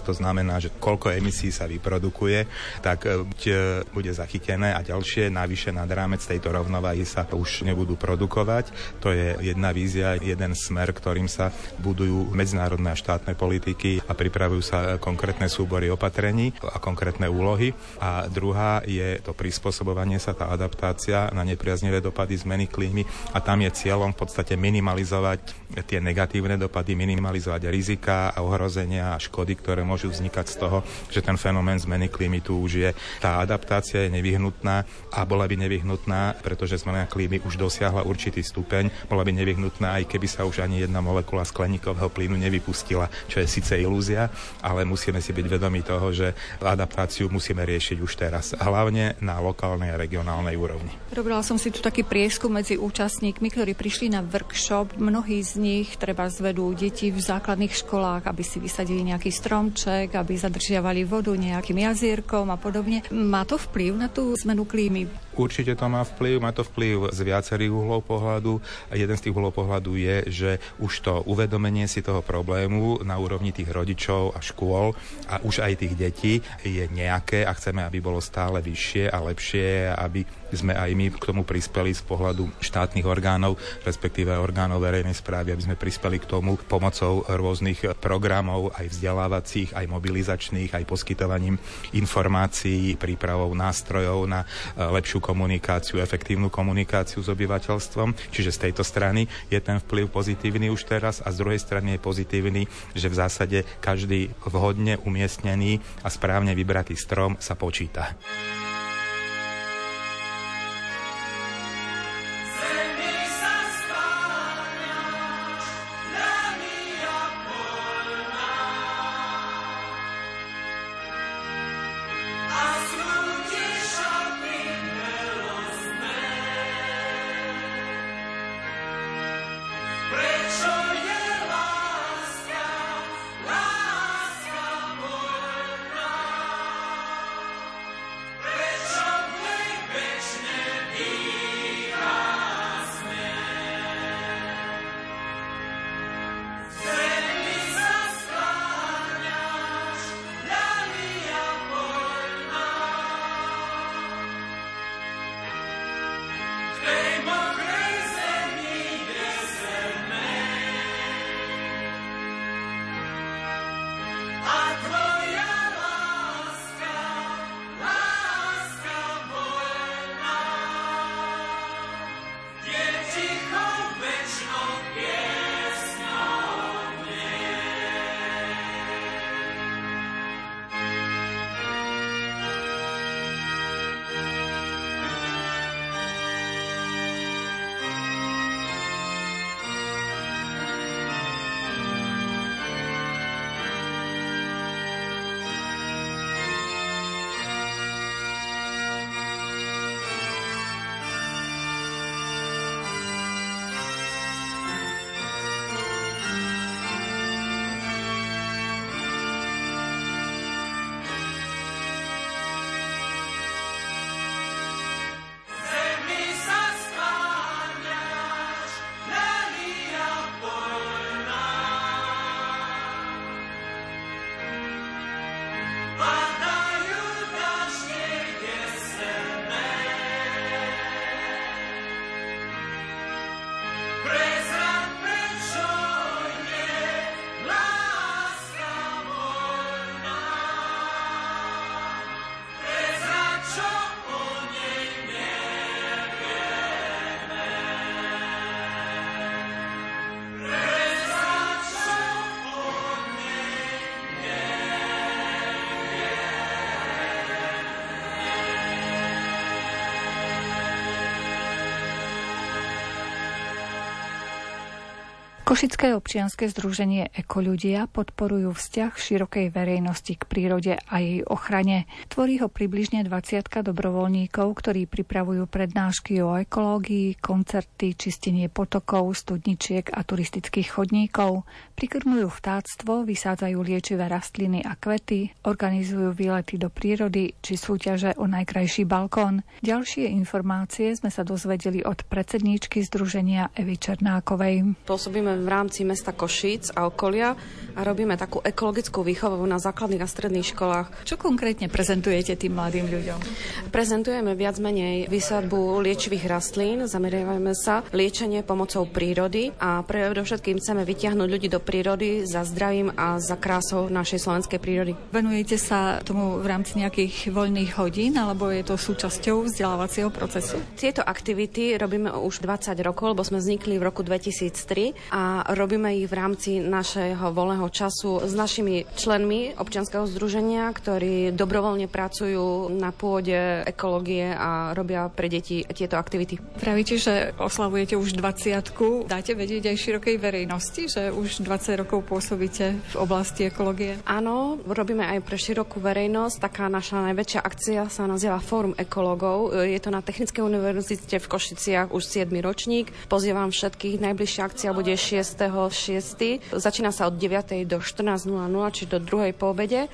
S13: To znamená, že koľko emisí sa vyprodukuje, tak e, bude zachytené zachytené a ďalšie navyše nad rámec tejto rovnováhy sa už nebudú produkovať. To je jedna vízia, jeden smer, ktorým sa budujú medzinárodné a štátne politiky a pripravujú sa konkrétne súbory opatrení a konkrétne úlohy. A druhá je to prispôsobovanie sa, tá adaptácia na nepriaznivé dopady zmeny klímy a tam je cieľom v podstate minimalizovať tie negatívne dopady, minimalizovať rizika a ohrozenia a škody, ktoré môžu vznikať z toho, že ten fenomén zmeny klímy tu už je. Tá adaptácia je nevyhnutná nevyhnutná a bola by nevyhnutná, pretože zmena klímy už dosiahla určitý stupeň, bola by nevyhnutná, aj keby sa už ani jedna molekula skleníkového plynu nevypustila, čo je síce ilúzia, ale musíme si byť vedomi toho, že adaptáciu musíme riešiť už teraz, hlavne na lokálnej a regionálnej úrovni.
S1: Robila som si tu taký prieskum medzi účastníkmi, ktorí prišli na workshop. Mnohí z nich treba zvedú deti v základných školách, aby si vysadili nejaký stromček, aby zadržiavali vodu nejakým jazierkom a podobne. Má to vplyv na tú zmenu klímy?
S13: Určite to má vplyv, má to vplyv z viacerých uhlov pohľadu. A jeden z tých uhlov pohľadu je, že už to uvedomenie si toho problému na úrovni tých rodičov a škôl a už aj tých detí je nejaké a chceme, aby bolo stále vyššie a lepšie, aby sme aj my k tomu prispeli z pohľadu štátnych orgánov, respektíve orgánov verejnej správy, aby sme prispeli k tomu pomocou rôznych programov, aj vzdelávacích, aj mobilizačných, aj poskytovaním informácií, prípravou nástrojov na e, lepšiu komunikáciu, efektívnu komunikáciu s obyvateľstvom. Čiže z tejto strany je ten vplyv pozitívny už teraz a z druhej strany je pozitívny, že v zásade každý vhodne umiestnený a správne vybratý strom sa počíta.
S1: Košické občianske združenie Ekoľudia podporujú vzťah širokej verejnosti k prírode a jej ochrane. Tvorí ho približne 20 dobrovoľníkov, ktorí pripravujú prednášky o ekológii, koncerty, čistenie potokov, studničiek a turistických chodníkov. Prikrmujú vtáctvo, vysádzajú liečivé rastliny a kvety, organizujú výlety do prírody či súťaže o najkrajší balkón. Ďalšie informácie sme sa dozvedeli od predsedníčky združenia Evy Černákovej.
S14: Pôsobíme v rámci mesta Košíc a okolia a robíme takú ekologickú výchovu na základných a stredných školách.
S1: Čo konkrétne prezentujete tým mladým ľuďom?
S14: Prezentujeme viac menej vysadbu liečivých rastlín, zameriavame sa liečenie pomocou prírody a predovšetkým chceme vytiahnuť ľudí do prírody za zdravím a za krásou našej slovenskej prírody.
S1: Venujete sa tomu v rámci nejakých voľných hodín alebo je to súčasťou vzdelávacieho procesu?
S14: Tieto aktivity robíme už 20 rokov, lebo sme vznikli v roku 2003 a robíme ich v rámci našeho voľného času s našimi členmi občianskeho združenia, ktorí dobrovoľne pracujú na pôde ekológie a robia pre deti tieto aktivity.
S1: Pravíte, že oslavujete už 20 Dáte vedieť aj širokej verejnosti, že už 20 rokov pôsobíte v oblasti ekológie?
S14: Áno, robíme aj pre širokú verejnosť. Taká naša najväčšia akcia sa nazýva Fórum ekológov. Je to na Technickej univerzite v Košiciach už 7 ročník. Pozývam všetkých. Najbližšia akcia bude 6 6. Začína sa od 9. do 14.00, či do druhej po obede.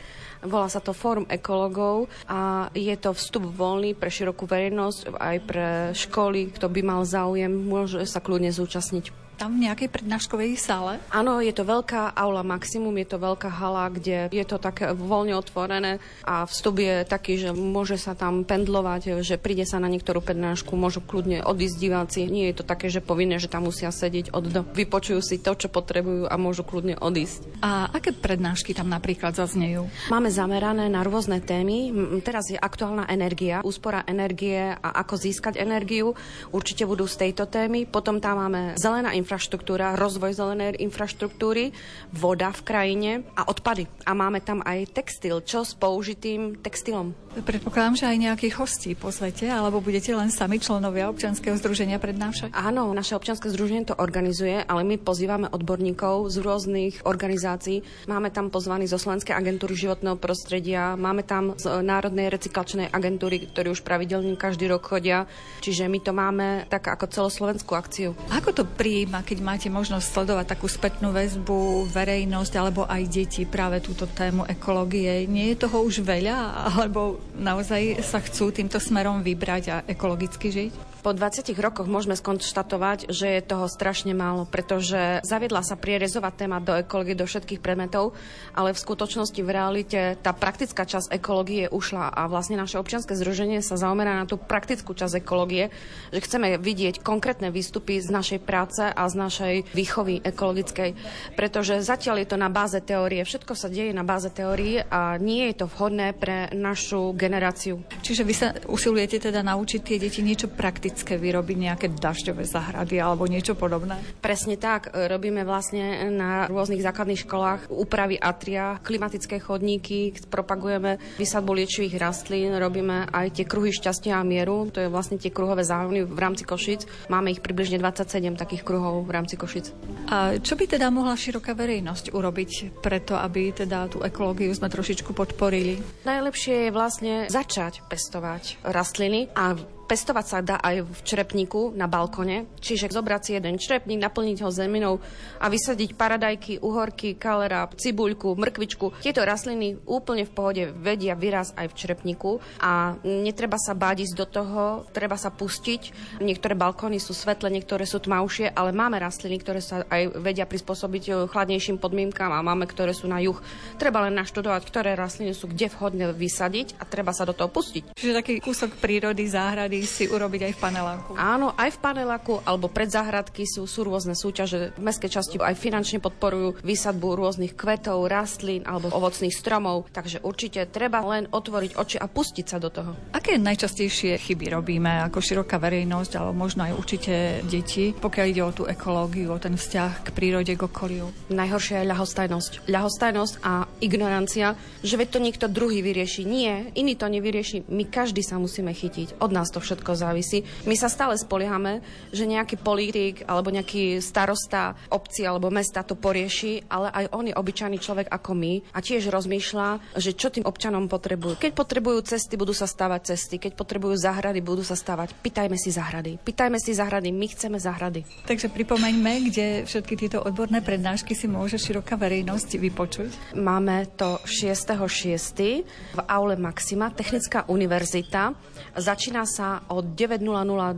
S14: Volá sa to Fórum ekologov a je to vstup voľný pre širokú verejnosť, aj pre školy, kto by mal záujem, môže sa kľudne zúčastniť
S1: tam v nejakej prednáškovej sále?
S14: Áno, je to veľká aula maximum, je to veľká hala, kde je to také voľne otvorené a vstup je taký, že môže sa tam pendlovať, že príde sa na niektorú prednášku, môžu kľudne odísť diváci. Nie je to také, že povinné, že tam musia sedieť od do. Vypočujú si to, čo potrebujú a môžu kľudne odísť.
S1: A aké prednášky tam napríklad zaznejú?
S14: Máme zamerané na rôzne témy. Teraz je aktuálna energia, úspora energie a ako získať energiu. Určite budú z tejto témy. Potom tam máme zelená infraštruktúra, rozvoj zelenej infraštruktúry, voda v krajine a odpady. A máme tam aj textil, čo s použitým textilom.
S1: Predpokladám, že aj nejakých hostí pozvete, alebo budete len sami členovia občianskeho združenia prednášať?
S14: Áno, naše občianske združenie to organizuje, ale my pozývame odborníkov z rôznych organizácií. Máme tam pozvaní zo Slovenskej agentúry životného prostredia, máme tam z Národnej recyklačnej agentúry, ktorí už pravidelne každý rok chodia, čiže my to máme tak ako celoslovenskú akciu.
S1: Ako to prijíma, keď máte možnosť sledovať takú spätnú väzbu, verejnosť alebo aj deti práve túto tému ekológie? Nie je toho už veľa, alebo naozaj sa chcú týmto smerom vybrať a ekologicky žiť?
S14: Po 20 rokoch môžeme skonštatovať, že je toho strašne málo, pretože zaviedla sa prierezová téma do ekológie, do všetkých predmetov, ale v skutočnosti v realite tá praktická časť ekológie ušla a vlastne naše občianske združenie sa zaomerá na tú praktickú časť ekológie, že chceme vidieť konkrétne výstupy z našej práce a z našej výchovy ekologickej, pretože zatiaľ je to na báze teórie, všetko sa deje na báze teórie a nie je to vhodné pre našu generáciu.
S1: Čiže vy sa usilujete teda naučiť tie deti niečo praktické ekologické vyrobiť nejaké dažďové zahrady alebo niečo podobné?
S14: Presne tak. Robíme vlastne na rôznych základných školách úpravy atria, klimatické chodníky, propagujeme vysadbu liečivých rastlín, robíme aj tie kruhy šťastia a mieru, to je vlastne tie kruhové zájmy v rámci Košic. Máme ich približne 27 takých kruhov v rámci Košic.
S1: A čo by teda mohla široká verejnosť urobiť preto, aby teda tú ekológiu sme trošičku podporili?
S14: Najlepšie je vlastne začať pestovať rastliny a Pestovať sa dá aj v črepníku na balkone, čiže zobrať si jeden črepník, naplniť ho zeminou a vysadiť paradajky, uhorky, kalera, cibuľku, mrkvičku. Tieto rastliny úplne v pohode vedia vyraz aj v črepníku a netreba sa báť ísť do toho, treba sa pustiť. Niektoré balkóny sú svetle, niektoré sú tmavšie, ale máme rastliny, ktoré sa aj vedia prispôsobiť eh, chladnejším podmienkam a máme, ktoré sú na juh. Treba len naštudovať, ktoré rastliny sú kde vhodne vysadiť a treba sa do toho pustiť.
S1: Čiže taký kúsok prírody, záhrady mohli si urobiť aj v paneláku.
S14: Áno, aj v paneláku alebo pred záhradky sú, sú rôzne súťaže. V mestskej časti aj finančne podporujú výsadbu rôznych kvetov, rastlín alebo ovocných stromov, takže určite treba len otvoriť oči a pustiť sa do toho.
S1: Aké najčastejšie chyby robíme ako široká verejnosť alebo možno aj určite deti, pokiaľ ide o tú ekológiu, o ten vzťah k prírode, k okoliu?
S14: Najhoršia je ľahostajnosť. Ľahostajnosť a ignorancia, že veď to niekto druhý vyrieši. Nie, iný to nevyrieši. My každý sa musíme chytiť. Od nás to všetko závisí. My sa stále spoliehame, že nejaký politik alebo nejaký starosta obci alebo mesta to porieši, ale aj on je obyčajný človek ako my a tiež rozmýšľa, že čo tým občanom potrebujú. Keď potrebujú cesty, budú sa stavať cesty. Keď potrebujú záhrady, budú sa stavať. Pýtajme si záhrady. Pýtajme si záhrady. My chceme záhrady.
S1: Takže pripomeňme, kde všetky tieto odborné prednášky si môže široká verejnosť vypočuť.
S14: Máme to 6.6. v aule Maxima, Technická univerzita. Začína sa od 9.00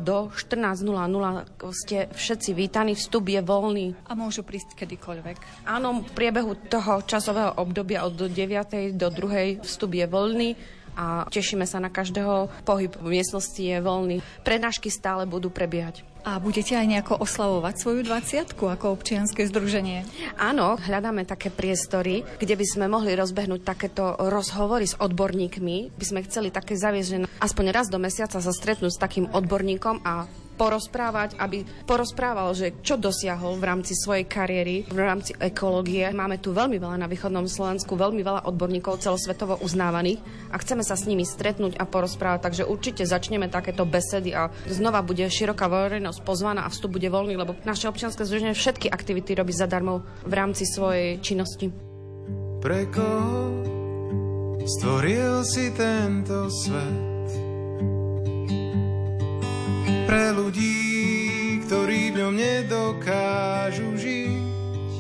S14: do 14.00. Ste všetci vítaní, vstup je voľný.
S1: A môžu prísť kedykoľvek.
S14: Áno, v priebehu toho časového obdobia od 9. do 2. vstup je voľný a tešíme sa na každého. Pohyb v miestnosti je voľný. Prednášky stále budú prebiehať.
S1: A budete aj nejako oslavovať svoju 20 ako občianske združenie?
S14: Áno, hľadáme také priestory, kde by sme mohli rozbehnúť takéto rozhovory s odborníkmi. By sme chceli také zaviesť, že aspoň raz do mesiaca sa stretnúť s takým odborníkom a porozprávať, aby porozprával, že čo dosiahol v rámci svojej kariéry, v rámci ekológie. Máme tu veľmi veľa na východnom Slovensku, veľmi veľa odborníkov celosvetovo uznávaných a chceme sa s nimi stretnúť a porozprávať, takže určite začneme takéto besedy a znova bude široká verejnosť pozvaná a vstup bude voľný, lebo naše občianske združenie všetky aktivity robí zadarmo v rámci svojej činnosti.
S15: Pre koho stvoril si tento svet? Pre ľudí, ktorí v ňom nedokážu žiť.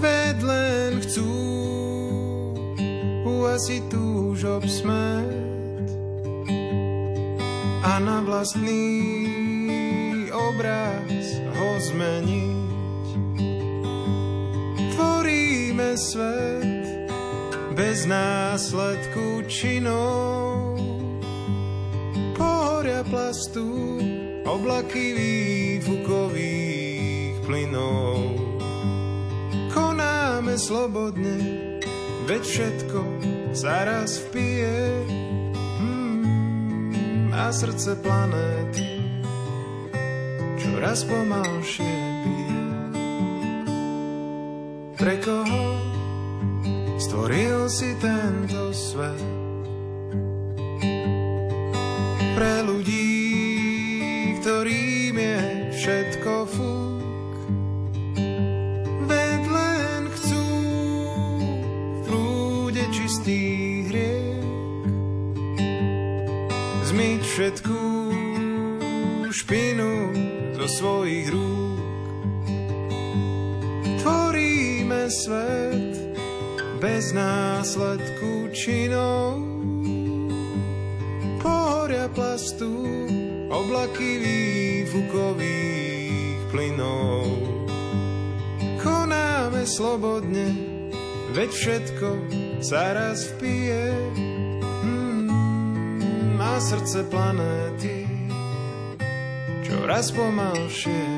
S15: Ved len chcú uasiť túžob smet a na vlastný obraz ho zmeniť. Tvoríme svet bez následku činov pohoria plastu, oblaky výfukových plynov. Konáme slobodne, veď všetko sa raz vpije hmm, a srdce planéty čoraz pomalšie bije. Pre koho stvoril si tento svet? Veď všetko sa raz vpije. Mm, má srdce planéty, čoraz pomalšie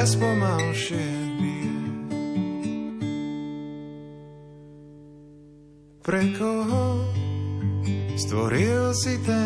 S15: čoraz pomalšie bije pre koho stvoril si tento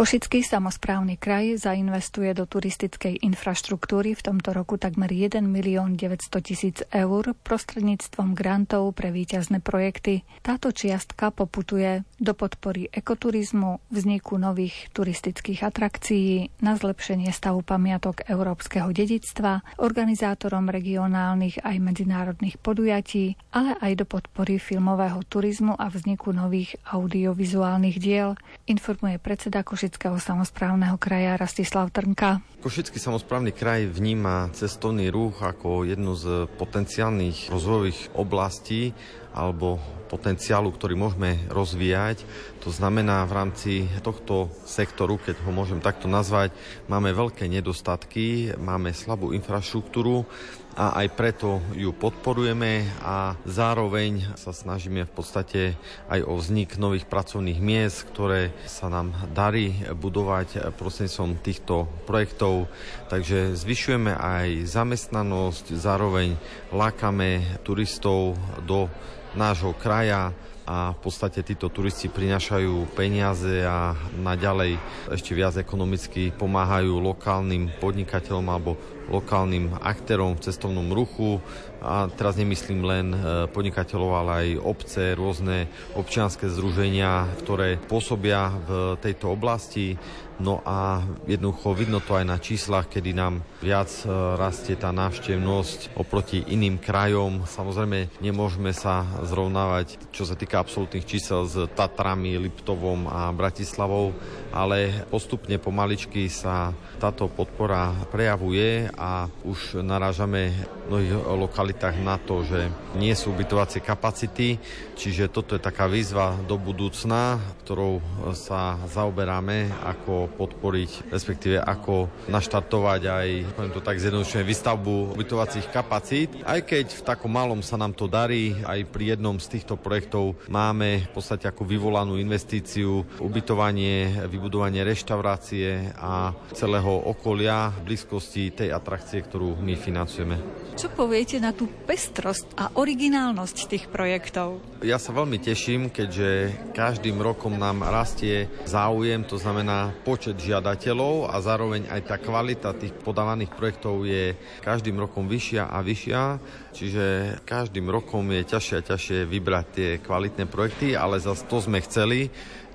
S1: Košický samozprávny kraj zainvestuje do turistickej infraštruktúry v tomto roku takmer 1 milión 900 tisíc eur prostredníctvom grantov pre víťazné projekty. Táto čiastka poputuje do podpory ekoturizmu, vzniku nových turistických atrakcií, na zlepšenie stavu pamiatok európskeho dedictva, organizátorom regionálnych aj medzinárodných podujatí, ale aj do podpory filmového turizmu a vzniku nových audiovizuálnych diel, informuje predseda Košického Košického samozprávneho kraja Rastislav Trnka.
S16: Košický samozprávny kraj vníma cestovný ruch ako jednu z potenciálnych rozvojových oblastí alebo potenciálu, ktorý môžeme rozvíjať. To znamená, v rámci tohto sektoru, keď ho môžem takto nazvať, máme veľké nedostatky, máme slabú infraštruktúru, a aj preto ju podporujeme a zároveň sa snažíme v podstate aj o vznik nových pracovných miest, ktoré sa nám darí budovať prostredníctvom týchto projektov. Takže zvyšujeme aj zamestnanosť, zároveň lákame turistov do nášho kraja a v podstate títo turisti prinášajú peniaze a naďalej ešte viac ekonomicky pomáhajú lokálnym podnikateľom alebo lokálnym aktérom v cestovnom ruchu a teraz nemyslím len e, podnikateľov, ale aj obce, rôzne občianské združenia, ktoré pôsobia v tejto oblasti. No a jednoducho vidno to aj na číslach, kedy nám viac e, rastie tá návštevnosť oproti iným krajom. Samozrejme, nemôžeme sa zrovnávať, čo sa týka absolútnych čísel s Tatrami, Liptovom a Bratislavou, ale postupne pomaličky sa táto podpora prejavuje a už narážame v mnohých lokalitách na to, že nie sú ubytovacie kapacity, čiže toto je taká výzva do budúcna, ktorou sa zaoberáme, ako podporiť, respektíve ako naštartovať aj, poviem to tak zjednodušene, výstavbu ubytovacích kapacít. Aj keď v takom malom sa nám to darí, aj pri jednom z týchto projektov máme v podstate ako vyvolanú investíciu ubytovanie, vybudovanie reštaurácie a celého okolia v blízkosti tej atrakcie, ktorú my financujeme.
S1: Čo poviete na tú pestrosť a originálnosť tých projektov?
S16: Ja sa veľmi teším, keďže každým rokom nám rastie záujem, to znamená počet žiadateľov a zároveň aj tá kvalita tých podávaných projektov je každým rokom vyššia a vyššia, čiže každým rokom je ťažšie a ťažšie vybrať tie kvalitné projekty, ale zase to sme chceli,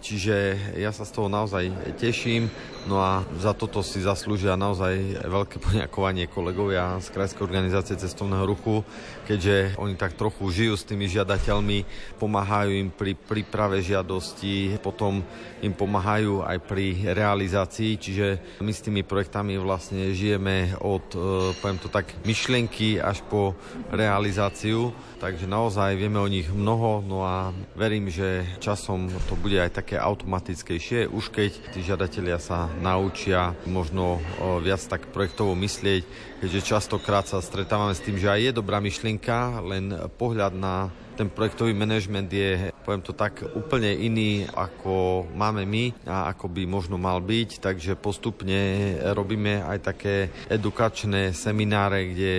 S16: Čiže ja sa z toho naozaj teším. No a za toto si zaslúžia naozaj veľké poďakovanie kolegovia z Krajskej organizácie cestovného ruchu, keďže oni tak trochu žijú s tými žiadateľmi, pomáhajú im pri príprave žiadosti, potom im pomáhajú aj pri realizácii, čiže my s tými projektami vlastne žijeme od, e, poviem to tak, myšlienky až po realizáciu, takže naozaj vieme o nich mnoho, no a verím, že časom to bude aj také automatickejšie, už keď tí žiadatelia sa naučia možno viac tak projektovo myslieť, keďže častokrát sa stretávame s tým, že aj je dobrá myšlienka, len pohľad na ten projektový manažment je, poviem to tak, úplne iný, ako máme my a ako by možno mal byť, takže postupne robíme aj také edukačné semináre, kde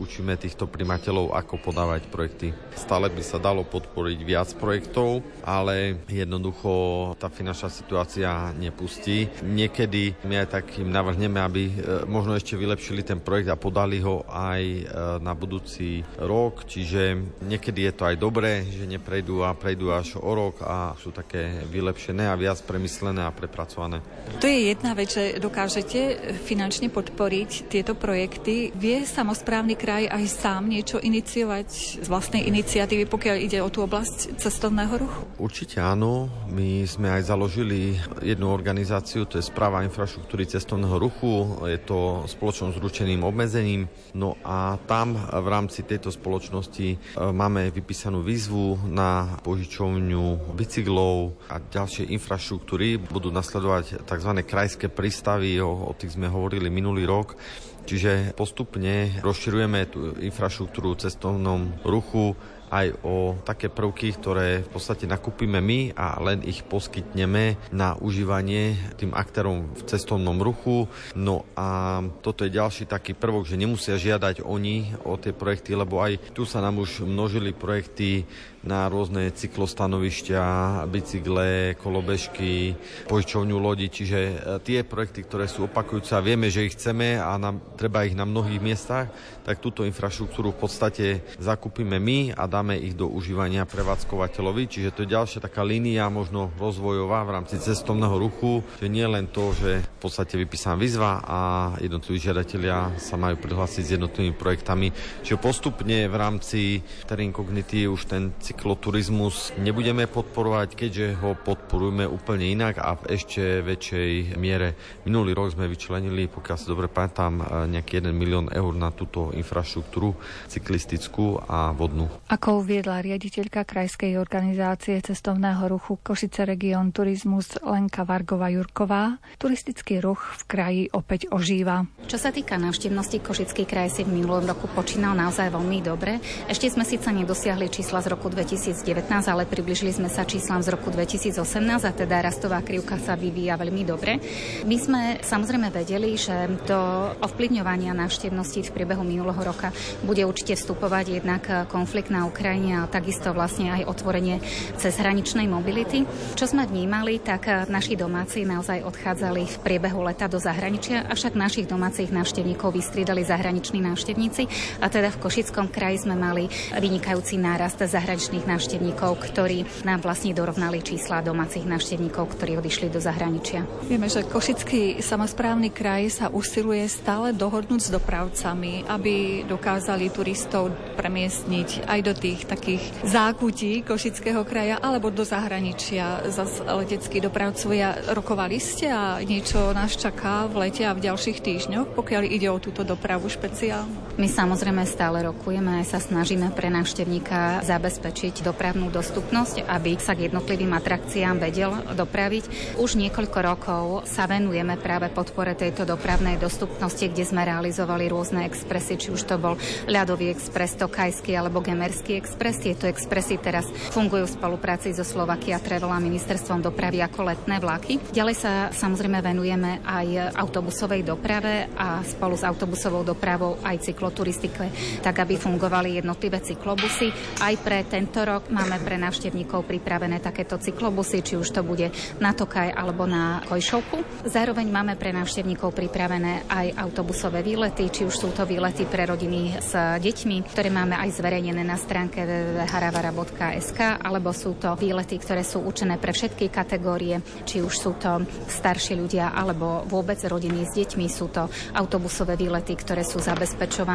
S16: učíme týchto primateľov, ako podávať projekty. Stále by sa dalo podporiť viac projektov, ale jednoducho tá finančná situácia nepustí. Niekedy my aj tak im navrhneme, aby e, možno ešte vylepšili ten projekt a podali ho aj e, na budúci rok, čiže niekedy je to aj dobré, že neprejdú a prejdú až o rok a sú také vylepšené a viac premyslené a prepracované.
S1: To je jedna vec, že dokážete finančne podporiť tieto projekty. Vie samozprávny kraj aj sám niečo iniciovať z vlastnej iniciatívy, pokiaľ ide o tú oblasť cestovného ruchu?
S16: Určite áno. My sme aj založili jednu organizáciu, to je Správa infraštruktúry cestovného ruchu. Je to spoločnosť s ručeným obmedzením. No a tam v rámci tejto spoločnosti e, máme vypísané vypísanú výzvu na požičovňu bicyklov a ďalšie infraštruktúry. Budú nasledovať tzv. krajské prístavy, o, o tých sme hovorili minulý rok. Čiže postupne rozširujeme tú infraštruktúru cestovnom ruchu aj o také prvky, ktoré v podstate nakúpime my a len ich poskytneme na užívanie tým aktérom v cestovnom ruchu. No a toto je ďalší taký prvok, že nemusia žiadať oni o tie projekty, lebo aj tu sa nám už množili projekty na rôzne cyklostanovišťa, bicykle, kolobežky, požičovňu lodi, čiže e, tie projekty, ktoré sú opakujúce a vieme, že ich chceme a nám, treba ich na mnohých miestach, tak túto infraštruktúru v podstate zakúpime my a dáme ich do užívania prevádzkovateľovi, čiže to je ďalšia taká línia možno rozvojová v rámci cestovného ruchu, že nie len to, že v podstate vypísam výzva a jednotliví žiadatelia sa majú prihlásiť s jednotlivými projektami, čiže postupne v rámci Terrain Cognity už ten cykloturizmus nebudeme podporovať, keďže ho podporujeme úplne inak a v ešte väčšej miere. Minulý rok sme vyčlenili, pokiaľ si dobre pamätám, nejaký 1 milión eur na túto infraštruktúru cyklistickú a vodnú.
S1: Ako uviedla riaditeľka Krajskej organizácie cestovného ruchu Košice Region Turizmus Lenka Vargová Jurková, turistický ruch v kraji opäť ožíva.
S17: Čo sa týka návštevnosti, Košický kraj si v minulom roku počínal naozaj veľmi dobre. Ešte sme síce nedosiahli čísla z roku 2019, ale približili sme sa číslam z roku 2018 a teda rastová krivka sa vyvíja veľmi dobre. My sme samozrejme vedeli, že do ovplyvňovania návštevnosti v priebehu minulého roka bude určite vstupovať jednak konflikt na Ukrajine a takisto vlastne aj otvorenie cez hraničnej mobility. Čo sme vnímali, tak naši domáci naozaj odchádzali v priebehu leta do zahraničia, avšak našich domácich návštevníkov vystriedali zahraniční návštevníci a teda v Košickom kraji sme mali vynikajúci nárast zahraničných návštevníkov, ktorí nám vlastne dorovnali čísla domácich návštevníkov, ktorí odišli do zahraničia.
S1: Vieme, že Košický samozprávny kraj sa usiluje stále dohodnúť s dopravcami, aby dokázali turistov premiestniť aj do tých takých zákutí Košického kraja alebo do zahraničia. Zas leteckí dopravcovia rokovali ste a niečo nás čaká v lete a v ďalších týždňoch, pokiaľ ide o túto dopravu špeciálnu?
S17: My samozrejme stále rokujeme a sa snažíme pre návštevníka zabezpečiť dopravnú dostupnosť, aby sa k jednotlivým atrakciám vedel dopraviť. Už niekoľko rokov sa venujeme práve podpore tejto dopravnej dostupnosti, kde sme realizovali rôzne expresy, či už to bol ľadový expres, tokajský alebo gemerský expres. Tieto expresy teraz fungujú v spolupráci so Slovakia Travel a ministerstvom dopravy ako letné vlaky. Ďalej sa samozrejme venujeme aj autobusovej doprave a spolu s autobusovou dopravou aj cykloturistike, tak aby fungovali jednotlivé cyklobusy. Aj pre tento rok máme pre návštevníkov pripravené takéto cyklobusy, či už to bude na Tokaj alebo na Kojšovku. Zároveň máme pre návštevníkov pripravené aj autobusové výlety, či už sú to výlety pre rodiny s deťmi, ktoré máme aj zverejnené na stránke www.haravara.sk, alebo sú to výlety, ktoré sú určené pre všetky kategórie, či už sú to starší ľudia alebo vôbec rodiny s deťmi. Sú to autobusové výlety, ktoré sú zabezpečované,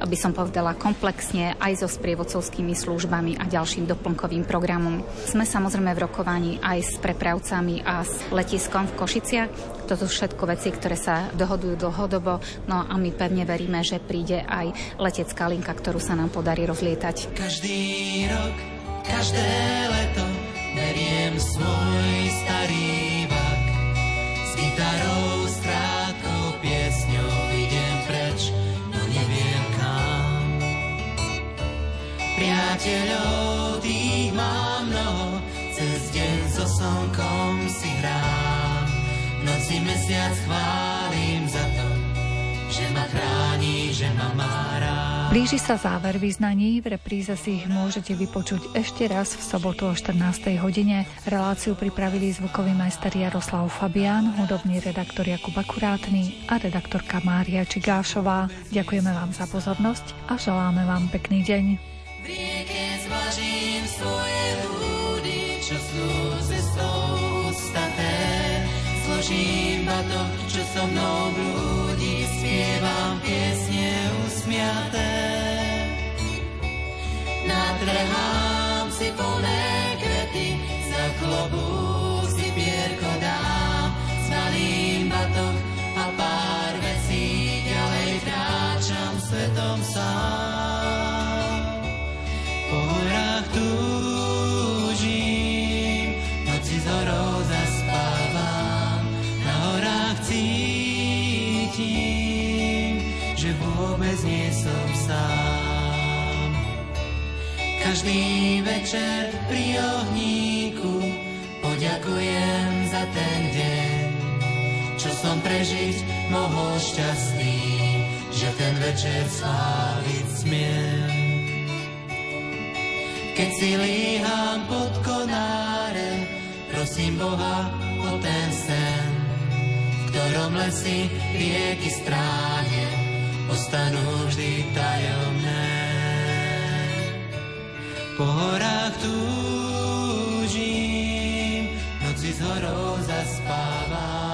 S17: by som povedala, komplexne aj so sprievodcovskými službami a ďalším doplnkovým programom. Sme samozrejme v rokovaní aj s prepravcami a s letiskom v Košiciach. Toto sú všetko veci, ktoré sa dohodujú dlhodobo, no a my pevne veríme, že príde aj letecká linka, ktorú sa nám podarí rozlietať.
S18: Každý rok, každé leto beriem svoj starý vak s gitarou, Priateľov slnkom si hrám. Noci mesiac chválim za to, že ma chráni, že ma má rád.
S1: Blíži sa záver význaní, v repríze si ich môžete vypočuť ešte raz v sobotu o 14. hodine. Reláciu pripravili zvukový majster Jaroslav Fabián, hudobný redaktor Jakub Akurátny a redaktorka Mária Čigášová. Ďakujeme vám za pozornosť a želáme vám pekný deň. V rieke zvažím svoje húdy, čo sú
S18: zložím batok, čo so mnou blúdi, spievam piesne usmiaté. Natrhám si plné kvety, za klobúk každý večer pri ohníku poďakujem za ten deň, čo som prežiť mohol šťastný, že ten večer sláviť smiem. Keď si líham pod konárem, prosím Boha o ten sen, v ktorom lesy rieky stráne, ostanú vždy tajomné po horách túžim, noci s horou zaspávam.